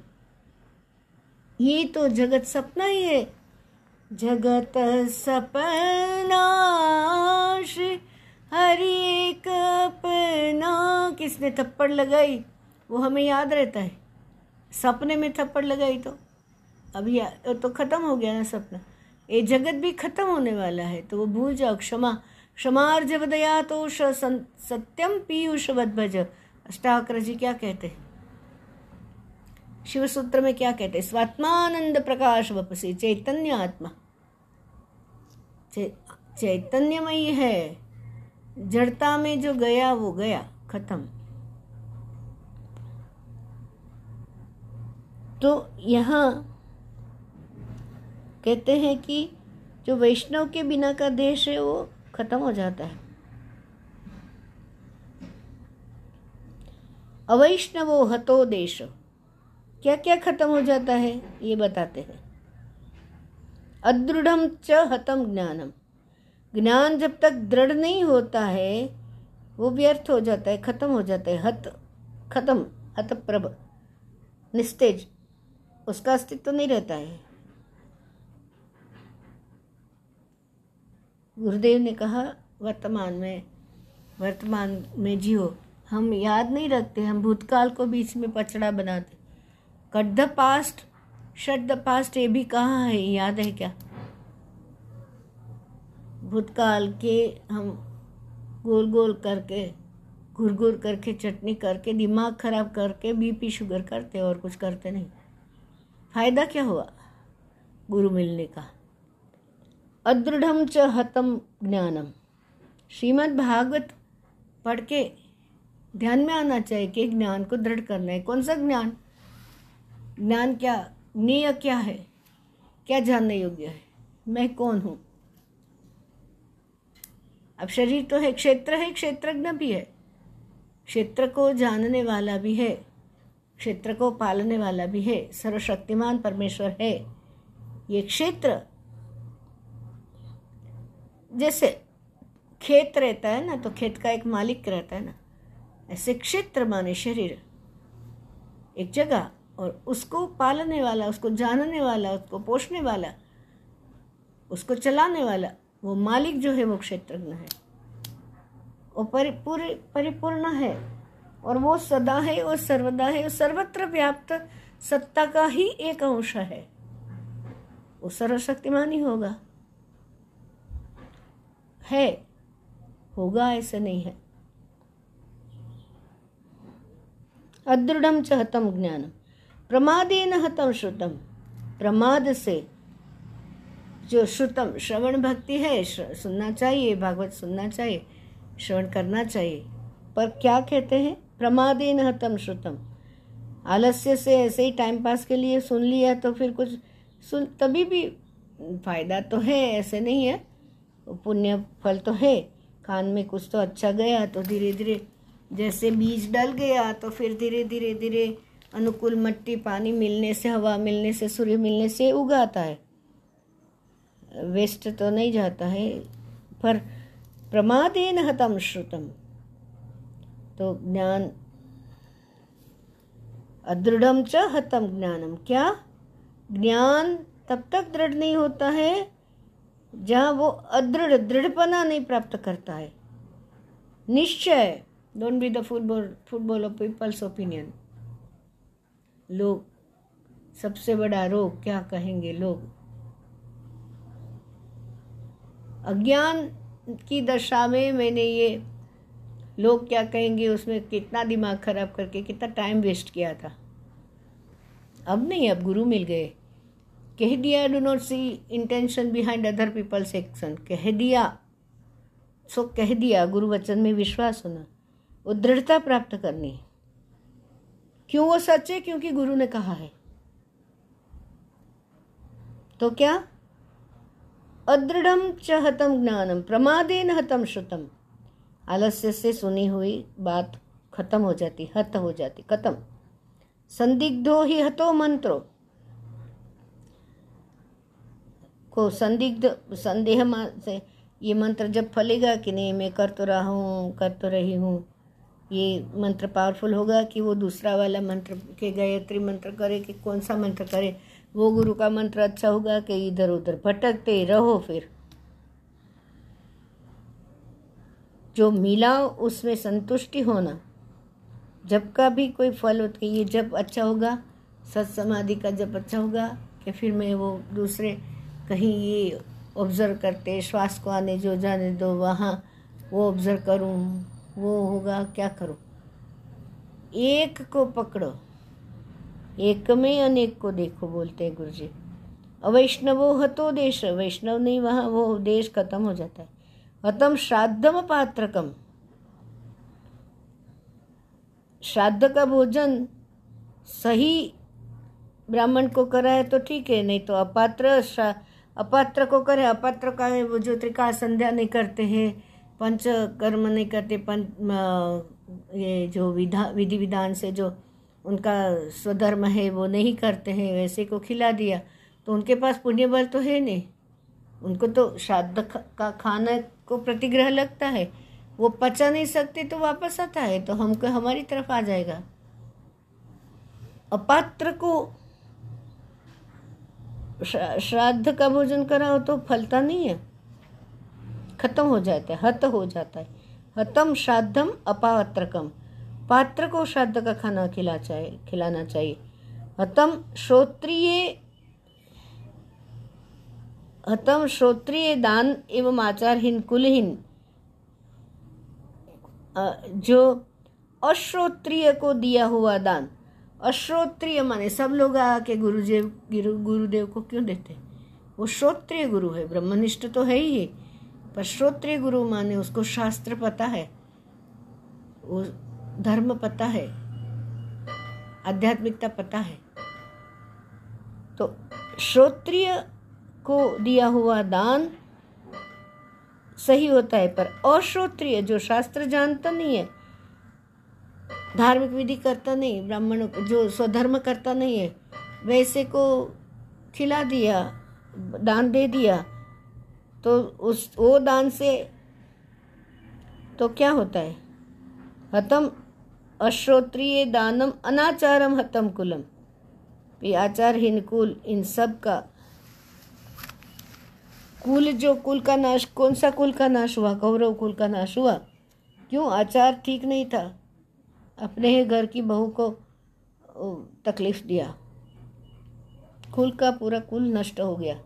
ये तो जगत सपना ही है। जगत सपना हरि एक अपना। किसने थप्पड़ लगाई? वो हमें याद रहता है। सपने में थप्पड़ लगाई तो। अभी तो ख़त्म हो गया ना सपना। ये जगत भी खत्म होने वाला है तो वो भूल जाओ। क्षमा क्षमार्जव दया तो सत्यम पीयूष भज। अष्टाकर जी क्या कहते हैं? शिव सूत्र में क्या कहते हैं? स्वात्मानंद प्रकाश वपसी चैतन्य आत्मा। चैतन्यमयी है। जड़ता में जो गया, वो गया, खत्म। तो यहाँ कहते हैं कि जो वैष्णव के बिना का देश है, वो खत्म हो जाता है। अवैष्णवो हतो देश। क्या क्या खत्म हो जाता है, ये बताते हैं। अदृढ़ च हतम ज्ञानम। ज्ञान जब तक दृढ़ नहीं होता है, वो व्यर्थ हो जाता है, खत्म हो जाता है, हत, खत्म, हत प्रभ, निस्तेज, उसका अस्तित्व नहीं रहता है। गुरुदेव ने कहा, वर्तमान में वर्तमान में जियो, हम याद नहीं रखते, हम भूतकाल को बीच में पचड़ा बनाते। Cut the past, shut the past, ये भी कहाँ है, याद है क्या? भूतकाल के हम गोल गोल करके, घुर घुर करके, चटनी करके, दिमाग खराब करके बीपी शुगर करते और कुछ करते नहीं। फ़ायदा क्या हुआ? गुरु मिलने का। अदृढ़ च हतम ज्ञानम। श्रीमद् भागवत पढ़ के ध्यान में आना चाहिए कि ज्ञान को दृढ़ करना है। कौन सा ज्ञान? ज्ञान क्या, निय क्या है? क्या जानने योग्य है? मैं कौन हूँ? अब शरीर तो है, क्षेत्र है, क्षेत्रज्ञ भी है। क्षेत्र को जानने वाला भी है, क्षेत्र को पालने वाला भी है, सर्वशक्तिमान परमेश्वर है। ये क्षेत्र, जैसे खेत रहता है ना तो खेत का एक मालिक रहता है ना, ऐसे क्षेत्र माने शरीर। एक जगह और उसको पालने वाला, उसको जानने वाला, उसको पोषने वाला, उसको चलाने वाला वो मालिक जो है वो क्षेत्रज्ञ है। वो परिपूर्ण परिपूर्ण है और वो सदा है और सर्वदा है। वो सर्वत्र व्याप्त सत्ता का ही एक अंश है। वो सर्वशक्तिमान ही होगा। है, होगा ऐसे नहीं है। अदृढ़ च हतम ज्ञानम प्रमादेन हतम श्रुतम प्रमाद से जो श्रुतम श्रवण भक्ति है सुनना चाहिए, भागवत सुनना चाहिए, श्रवण करना चाहिए। पर क्या कहते हैं? प्रमादेन हतम श्रुतम। आलस्य से ऐसे ही टाइम पास के लिए सुन लिया तो फिर कुछ सुन, तभी भी फ़ायदा तो है, ऐसे नहीं है। पुण्य फल तो है। कान में कुछ तो अच्छा गया तो धीरे धीरे जैसे बीज डल गया तो फिर धीरे धीरे धीरे अनुकूल मट्टी पानी मिलने से, हवा मिलने से, सूर्य मिलने से उगाता है। वेस्ट तो नहीं जाता है, पर प्रमादेन हतम श्रुतम। तो ज्ञान अदृढ़ च हतम ज्ञानम। क्या ज्ञान तब तक दृढ़ नहीं होता है, जहाँ वो अदृढ़, दृढ़पना नहीं प्राप्त करता है? निश्चय don't be the football football of people's opinion लोग, सबसे बड़ा रोग क्या कहेंगे लोग? अज्ञान की दशा में मैंने ये लोग क्या कहेंगे, उसमें कितना दिमाग खराब करके कितना टाइम वेस्ट किया था। अब नहीं, अब गुरु मिल गए। कह दिया do not see intention behind other people's action कह दिया। सो कह दिया गुरु वचन में विश्वास होना वो दृढ़ता प्राप्त करनी। क्यों वो सच है? क्योंकि गुरु ने कहा है। तो क्या? अदृढ़ च हतम ज्ञानम प्रमादेन हतम श्रुतम। आलस्य से सुनी हुई बात खत्म हो जाती, हत हो जाती, खत्म। संदिग्धो ही हतो मंत्रो। को संदिग्ध, संदेह से ये मंत्र जब फलेगा कि नहीं, मैं कर तो रहा हूँ, कर तो रही हूँ। ये मंत्र पावरफुल होगा कि वो दूसरा वाला मंत्र के गायत्री मंत्र करे कि कौन सा मंत्र करे? वो गुरु का मंत्र अच्छा होगा कि इधर उधर भटकते रहो फिर। जो मिला उसमें संतुष्टि होना। जब का भी कोई फल होता ये जब अच्छा होगा, सत समाधि का जब अच्छा होगा, कि फिर मैं वो दूसरे कहीं ये ऑब्ज़र्व करते, श्वास को आने, जो जाने दो, वहाँ वो ऑब्ज़र्व करूँ, वो होगा, क्या करो? एक को पकड़ो। एक में अनेक को देखो बोलते हैं गुरु जी अवैष्णवो हतो देश, वैष्णव नहीं वहाँ, वो देश खत्म हो जाता है। हतम श्राद्धम पात्रकम। श्राद्ध का भोजन सही ब्राह्मण को कराए तो ठीक है, नहीं तो अपात्र अपात्र को करे, अपात्र का वो जो त्रिका संध्या नहीं करते हैं पंच कर्म नहीं करते पंच ये जो विधा, विधि विधान से जो उनका स्वधर्म है, वो नहीं करते हैं, वैसे को खिला दिया। तो उनके पास पुण्य बल तो है नहीं। उनको तो श्राद्ध का खाना को प्रतिग्रह लगता है। वो पचा नहीं सकते तो वापस आता है तो हमको, हमारी तरफ़ आ जाएगा। अपात्र को श्राद्ध का भोजन कराओ तो फलता नहीं है। खत्म हो जाता है, हत हो जाता है। हतम श्राद्धम अपात्रकम। पात्र को श्राद्ध का खाना खिला चाहिए खिलाना चाहिए। हतम श्रोत्रिय हतम श्रोत्रिय दान एवं आचारहीन कुलहीन जो अश्रोत्रिय को दिया हुआ दान। अश्रोत्रिय माने सब लोग आके गुरुदेव, गुरु, गुरुदेव को क्यों देते वो श्रोत्रिय गुरु है, ब्रह्मनिष्ठ तो है ही। पर श्रोत्रिय गुरु माने उसको शास्त्र पता है। धर्म पता है, आध्यात्मिकता पता है। तो श्रोत्रिय को दिया हुआ दान सही होता है, पर अश्रोत्रिय जो शास्त्र जानता नहीं है, धार्मिक विधि करता नहीं, ब्राह्मण जो स्वधर्म करता नहीं है, वैसे को खिला दिया, दान दे दिया तो उस, वो दान से तो क्या होता है? हतम अश्रोत्रिय दानम, अनाचारम हतम कुलम। ये आचारहीन कुल, इन सब का कुल जो कुल का नाश, कौन सा कुल का नाश हुआ? कौरव कुल का नाश हुआ? क्यों? आचार ठीक नहीं था। अपने ही घर की बहू को तकलीफ़ दिया। कुल का पूरा कुल नष्ट हो गया।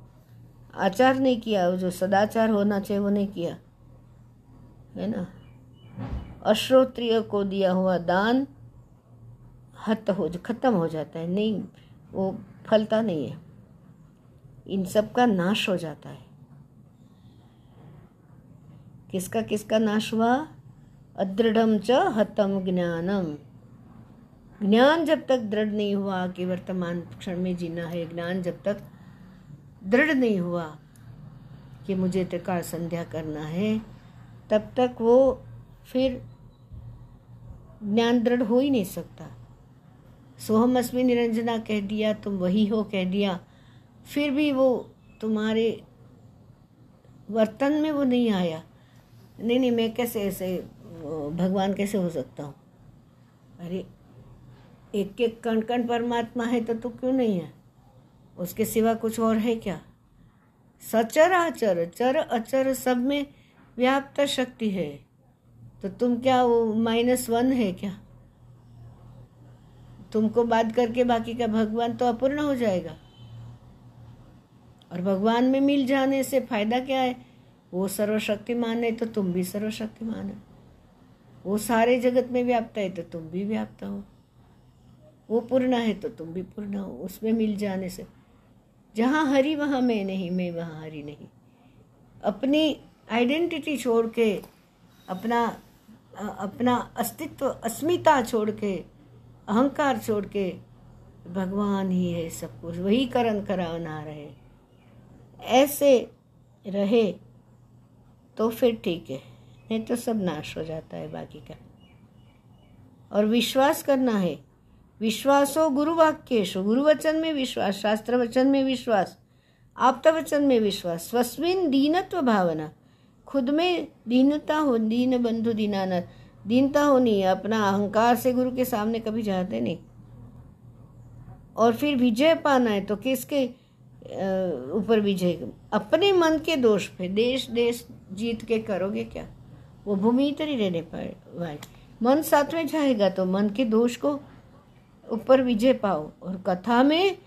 आचार नहीं किया जो सदाचार होना चाहिए, वो नहीं किया। है ना? अश्रोत्रिय को दिया हुआ दान हत हो, खत्म हो जाता है। नहीं, वो फलता नहीं है। इन सब का नाश हो जाता है। किसका किसका नाश हुआ? अदृढ़ च हतम ज्ञानम ज्ञान जब तक दृढ़ नहीं हुआ, कि वर्तमान क्षण में जीना है, ज्ञान जब तक दृढ़ नहीं हुआ, कि मुझे त्रिकाल संध्या करना है, तब तक वो फिर ज्ञान दृढ़ हो ही नहीं सकता। सोहम अस्मी निरंजना कह दिया, तुम वही हो, कह दिया। फिर भी वो तुम्हारे वर्तन में वो नहीं आया। नहीं नहीं, मैं कैसे ऐसे भगवान कैसे हो सकता हूँ? अरे एक एक कण कण परमात्मा है तो तू क्यों नहीं है? उसके सिवा कुछ और है क्या? सचर आचर चर अचर सब में व्याप्त शक्ति है। तो तुम क्या वो माइनस वन है क्या? तुमको बात करके बाकी का भगवान तो अपूर्ण हो जाएगा। और भगवान में मिल जाने से फ़ायदा क्या है? वो सर्वशक्तिमान है तो तुम भी सर्वशक्तिमान है। वो सारे जगत में व्याप्त है तो तुम भी व्याप्त हो। वो पूर्ण है तो तुम भी पूर्ण हो, उसमें मिल जाने से। जहाँ हरी, वहाँ मैं नहीं, मैं वहाँ हरी नहीं। अपनी आइडेंटिटी छोड़ के, अपना अपना अस्तित्व, अस्मिता छोड़ के, अहंकार छोड़ के, भगवान ही है सब कुछ। वही करण कराना रहे। ऐसे रहे तो फिर ठीक है, नहीं तो सब नाश हो जाता है बाकी का। और विश्वास करना है। विश्वासो गुरु वाक्येशु गुरु वचन में विश्वास शास्त्र वचन में विश्वास आप्त वचन में विश्वास। स्वस्विन दीनत्व भावना। खुद में दीनता हो, दीन बंधु दीनानाथ दीनता होनी है अपना अहंकार से गुरु के सामने कभी जाते नहीं। और फिर विजय पाना है तो किसके ऊपर विजय? अपने मन के दोष पे, देश देश जीत के करोगे क्या? वो भूमि इतनी रहने पाए मन साथ में जाएगा तो मन के दोष को ऊपर विजय पाओ। और कथा में,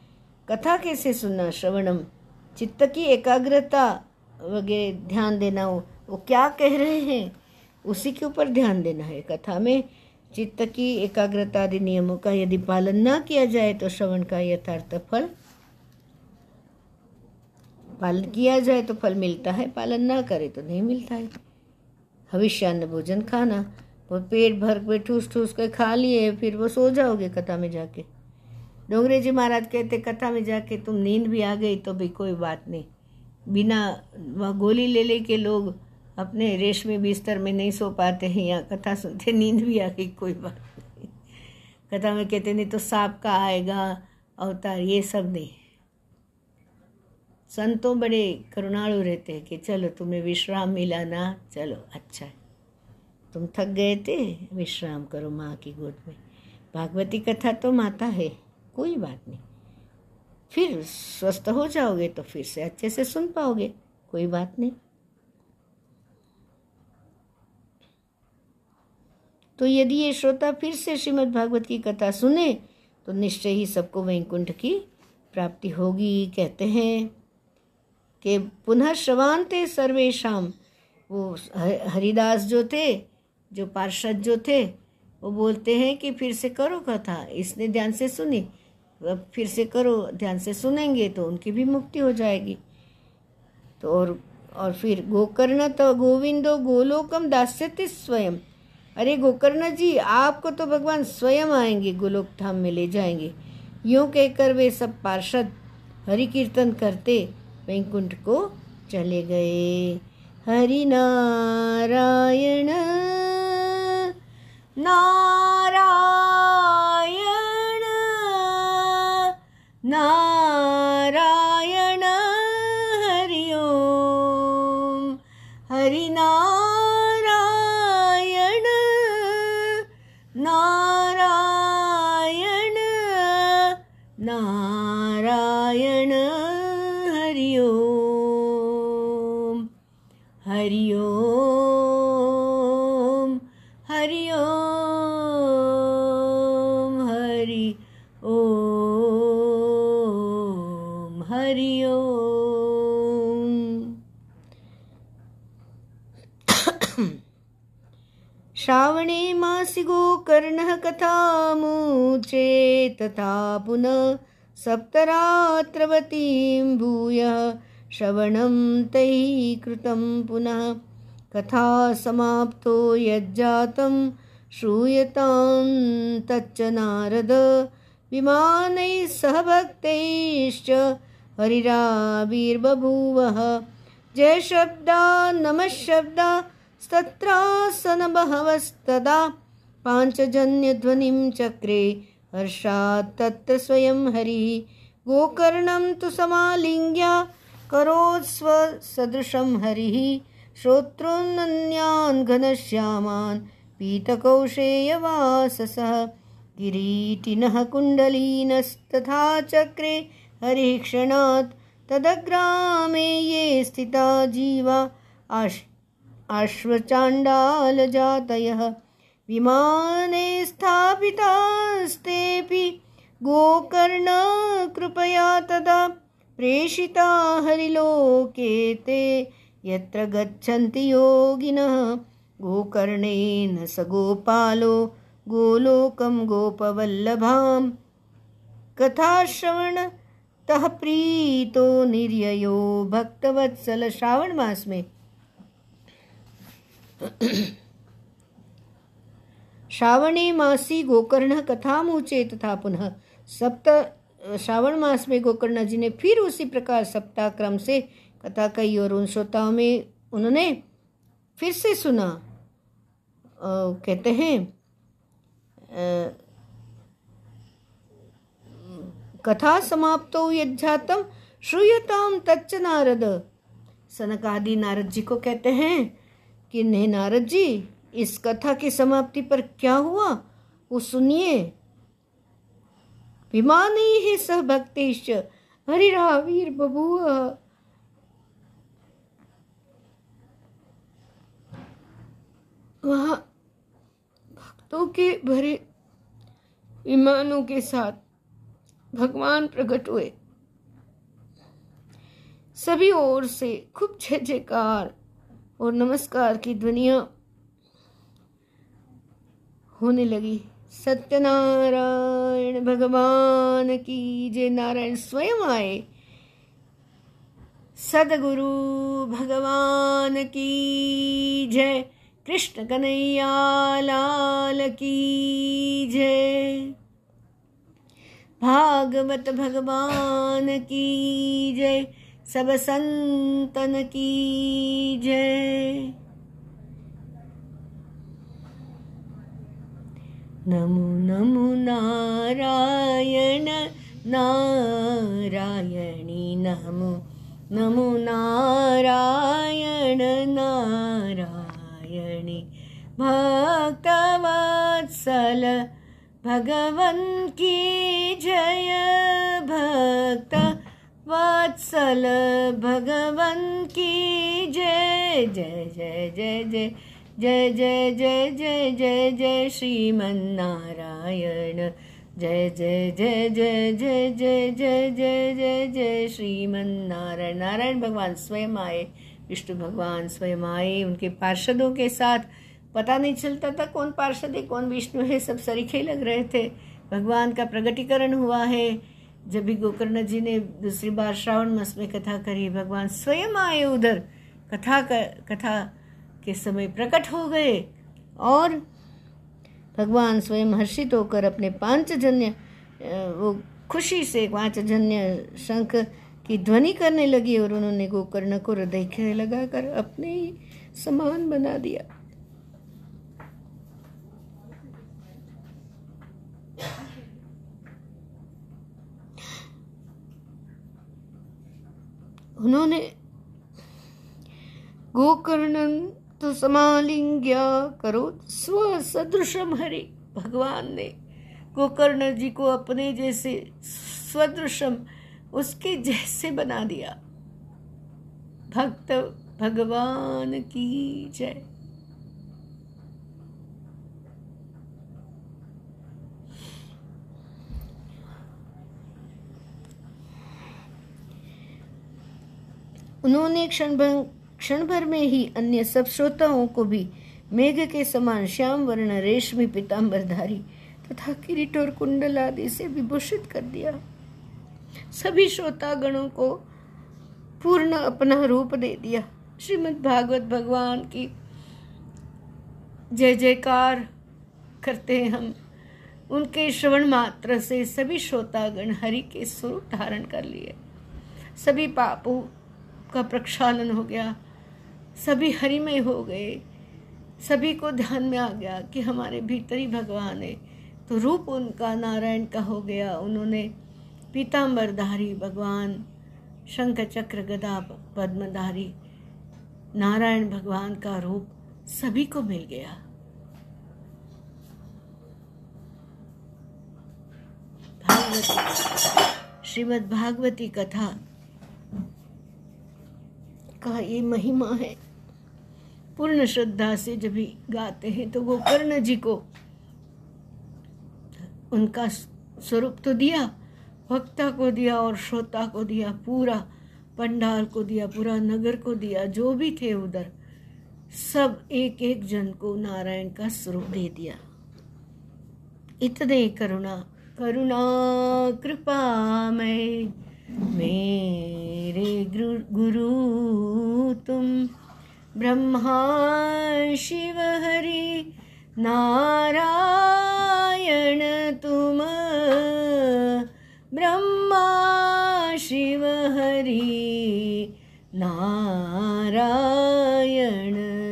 कथा कैसे सुनना? श्रवणम। चित्त की एकाग्रता वगैरह ध्यान देना हो। वो क्या कह रहे हैं? उसी के ऊपर ध्यान देना है। कथा में चित्त की एकाग्रता आदि नियमों का यदि पालन ना किया जाए तो श्रवण का यथार्थ फल पालन किया जाए तो फल मिलता है। पालन ना करे तो नहीं मिलता है। भविष्यान्न भोजन खाना, वो पेट भर पे ठूस ठूस कर खा लिए, फिर वो सो जाओगे कथा में जाके। डोंगरे जी महाराज कहते, कथा में जाके तुम नींद भी आ गई तो भी कोई बात नहीं। बिना वह गोली ले ले के लोग अपने रेशमी बिस्तर में नहीं सो पाते हैं या कथा सुनते, नींद भी आ गई कोई बात नहीं। कथा में कहते, नहीं तो सांप का आएगा, अवतार, ये सब नहीं। संतों बड़े करुणालु रहते हैं कि चलो तुम्हें विश्राम मिला ना, चलो अच्छा। है तुम थक गए थे, विश्राम करो माँ की गोद में। भागवती कथा तो माता है, कोई बात नहीं। फिर स्वस्थ हो जाओगे तो फिर से अच्छे से सुन पाओगे, कोई बात नहीं। तो यदि ये श्रोता फिर से श्रीमद् भागवत की कथा सुने तो निश्चय ही सबको वैकुंठ की प्राप्ति होगी, कहते हैं कि पुनः श्रवान्ते सर्वेशम वो हरिदास जो थे, जो पार्षद जो थे, वो बोलते हैं कि फिर से करो कथा, इसने ध्यान से सुनी, अब फिर से करो, ध्यान से सुनेंगे तो उनकी भी मुक्ति हो जाएगी। तो और और फिर गोकर्ण तो गोविंदो गोलोकम दास्यति स्वयं। अरे गोकर्ण जी, आपको तो भगवान स्वयं आएँगे गोलोक धाम में ले जाएँगे। यूँ कहकर वे सब पार्षद हरि कीर्तन करते वैकुंठ को चले गए। हरि नारायण कथामुचे तथा पुनः सप्तरात्रवतीं भूयः श्रवणं तैः कृतं पुनः कथा समाप्तो यज्जातं श्रूयतां तच्च नारद। विमानैः सह भक्तैश्च हरिराविर्बभूवः। जय शब्दा नमः शब्दा बहवस्तदा पाञ्चजन्यध्वनिं चक्रे हर्षात् तत्र स्वयं हरिः। गोकर्णं तु समालिङ्ग्या करोत्स्वसदृशं हरिः। श्रोतॄन्नन्यान् घनश्यामान् पीतकौशेयवाससः। किरीटिनः कुण्डलीनस्तथा चक्रे हरिः क्षणात् तदग्रामे ये स्थिता जीवा। आश् अश्वचाण्डालजातयः विमाने स्थापितास्तेऽपि गोकर्णकृपया तदा प्रेषिता हरिलोके ते यत्र गच्छन्ति योगिनः। गोकर्णेन स गोपालो, गोलोकं गोपवल्लभां कथाश्रवणतः प्रीतो निर्ययो भक्तवत्सल श्रावण श्रावणे मासी गोकर्ण कथामुचे तथा पुनः सप्त श्रावण मास में गोकर्ण जी ने फिर उसी प्रकार सप्ताह क्रम से कथा कही और उन श्रोताओं में उन्होंने फिर से सुना। आ, कहते हैं आ, कथा समाप्तो यज्ञातम श्रूयताम तच्च नारद। सनकादि नारद जी को कहते हैं कि नहीं नारद जी इस कथा की समाप्ति पर क्या हुआ? वो सुनिए। विमानी है सह भक्तेश हरिरावीर बबुआ। वहाँ भक्तों के भरे विमानों के साथ भगवान प्रकट हुए। सभी ओर से खूब जय जयकार और नमस्कार की ध्वनिया होने लगी। सत्यनारायण भगवान की जय। नारायण स्वयं आए। सदगुरु भगवान की जय। कृष्ण कन्हैया लाल की जय। भागवत भगवान की जय। सब संतन की जय। नमो नमो नारायण, नारायणी नमो। नमो नारायण, नारायणी। भक्तवत्सल भगवन् की जय। भक्त वत्सल भगवन् की जय। जय जय जय जय। जय जय जय जय जय जय श्रीमन्नारायण जय जय जय जय जय जय जय जय जय जय श्रीमन्नारायण नारायण भगवान स्वयं आए विष्णु भगवान स्वयं आए उनके पार्षदों के साथ पता नहीं चलता था कौन पार्षद है कौन विष्णु है सब सरीखे लग रहे थे भगवान का प्रगटीकरण हुआ है जब भी गोकर्ण जी ने दूसरी बार श्रावण मास में कथा करी भगवान स्वयं आए उधर कथा कर, कथा के समय प्रकट हो गए और भगवान स्वयं हर्षित होकर अपने पांचजन्य वो खुशी से पांचजन्य शंख की ध्वनि करने लगी और उन्होंने गोकर्ण को हृदय के लगाकर अपने ही समान बना दिया। उन्होंने गोकर्ण तो समालिंग्या करो स्व सदृशम हरि। भगवान ने गोकर्ण जी को अपने जैसे स्वदृशम उसके जैसे बना दिया। भक्त भगवान की जय। उन्होंने क्षण क्षण भर में ही अन्य सब श्रोताओं को भी मेघ के समान श्याम वर्ण रेशमी पिताम्बरधारी तथा किरीट और कुंडल आदि से विभूषित कर दिया। सभी श्रोतागणों को पूर्ण अपना रूप दे दिया। श्रीमद् भागवत भगवान की जय जयकार करते हैं हम। उनके श्रवण मात्र से सभी श्रोतागण हरि के स्वरूप धारण कर लिए। सभी पापों का प्रक्षालन हो गया। सभी हरिमय हो गए। सभी को ध्यान में आ गया कि हमारे भीतर ही भगवान है। तो रूप उनका नारायण का हो गया। उन्होंने पीताम्बरधारी भगवान शंख चक्र गदा पद्मधारी, नारायण भगवान का रूप सभी को मिल गया। श्रीमद् भागवती कथा का ये महिमा है। पूर्ण श्रद्धा से जब भी गाते हैं तो वो कर्ण जी को उनका स्वरूप तो दिया, वक्ता को दिया और श्रोता को दिया, पूरा पंडाल को दिया, पूरा नगर को दिया, जो भी थे उधर, सब एक एक जन को नारायण का स्वरूप दे दिया। इतने करुणा करुणा, कृपा में, मेरे गुरु तुम ब्रह्मा शिव हरि नारायण तुम। ब्रह्मा शिव हरि नारायण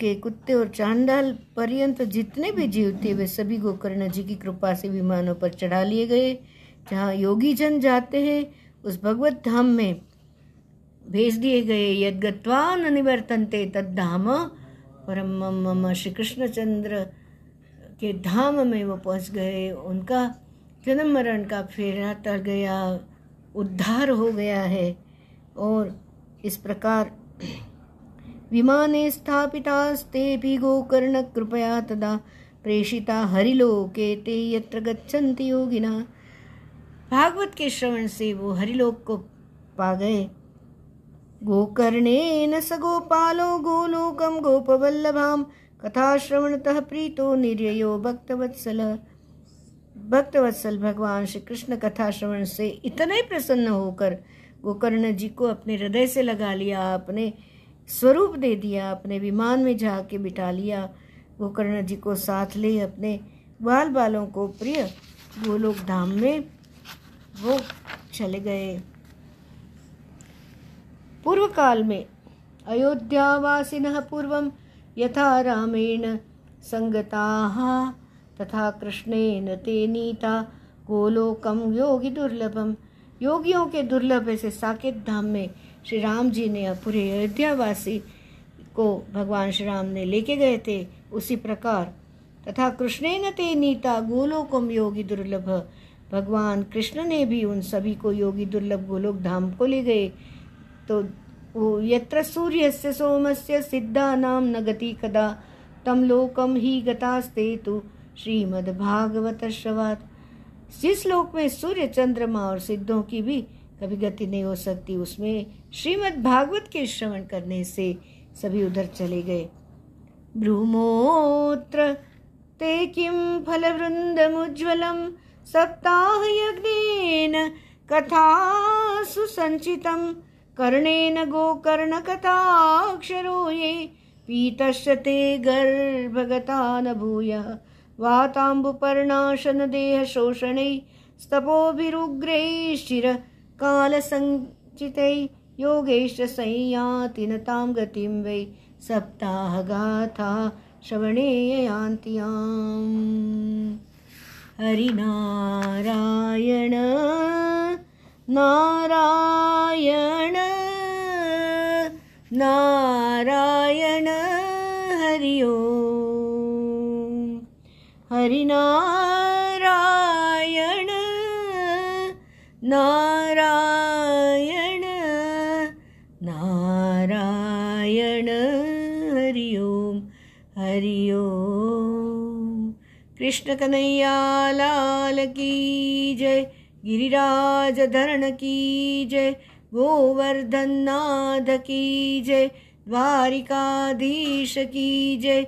के कुत्ते और चांडाल पर्यंत जितने भी जीव थे, वे सभी गोकर्ण जी की कृपा से विमानों पर चढ़ा लिए गए। जहाँ योगी जन जाते हैं, उस भगवत धाम में भेज दिए गए यद गत्वा न निवर्तनते तद धाम परम मम श्री कृष्णचंद्र के धाम में वो पहुँच गए। उनका जन्म मरण का फेरा तर गया, उद्धार हो गया है। और इस प्रकार विमाने गोकर्ण कृपया तदा प्रेषिता हरिलोके ते यत्र गच्छन्ति योगिना। भागवत के श्रवण से वो हरिलोक को पा गए। गोकर्णेन स गोपालो गोलोकम गोपवल्लभाम कथा श्रवणतः प्रीतो निर्ययो भक्तवत्सल। भक्तवत्सल भगवान श्री कृष्ण कथा श्रवण से इतने प्रसन्न होकर गोकर्ण जी को अपने हृदय से लगा लिया। अपने स्वरूप दे दिया, अपने विमान में जाके बिठा लिया। गोकर्ण जी को साथ ले अपने बाल बालों को प्रिय गोलोक धाम में वो चले गए। पूर्व काल में अयोध्यावासिनः पूर्व यथा रामेण संगता तथा कृष्णेन ते नीता गोलोकम योगी दुर्लभम योगियों के दुर्लभ ऐसे साकेत धाम में श्री राम जी ने पूरे अयोध्यावासी को भगवान श्री राम ने लेके गए थे उसी प्रकार। तथा कृष्णेन ते नीता गोलोकम योगी दुर्लभ। भगवान कृष्ण ने भी उन सभी को योगी दुर्लभ गोलोक धाम को ले गए। तो वो यत्र सूर्यस्य सोमस्य सिद्धानां न गति कदा। तम लोकम ही गतास्ते तु श्रीमद्भागवत श्रवात। जिस लोक में सूर्य, चंद्रमा और सिद्धों की भी कभी गति नहीं हो सकती। उसमें श्रीमद् भागवत के श्रवण करने से सभी उधर चले गए। ब्रूमोत्र ते किं फलवृन्दमुज्ज्वलं सप्ताहयज्ञेन कथासु सञ्चितं कर्णेन गोकर्णकथाक्षरो ये पीतश्च ते गर्भगता न भूयः वाताम्बुपर्णाशनदेहशोषणै स्तपोभिरुग्रैश्चिरकालसञ्चितै योगैश्च संयाति न तां गतिं वै सप्ताहगाथा श्रवणे यान्ति याम् हरिनारायण, नारायण नारायण, हरि ओम्। हरिनारायण। नारायण नारायण, हरि हरि कृष्ण कन्हैया, लाल की जय, गिरिराज धरण की जय, गोवर्धन नाथ की जय, द्वारिकाधीश की जय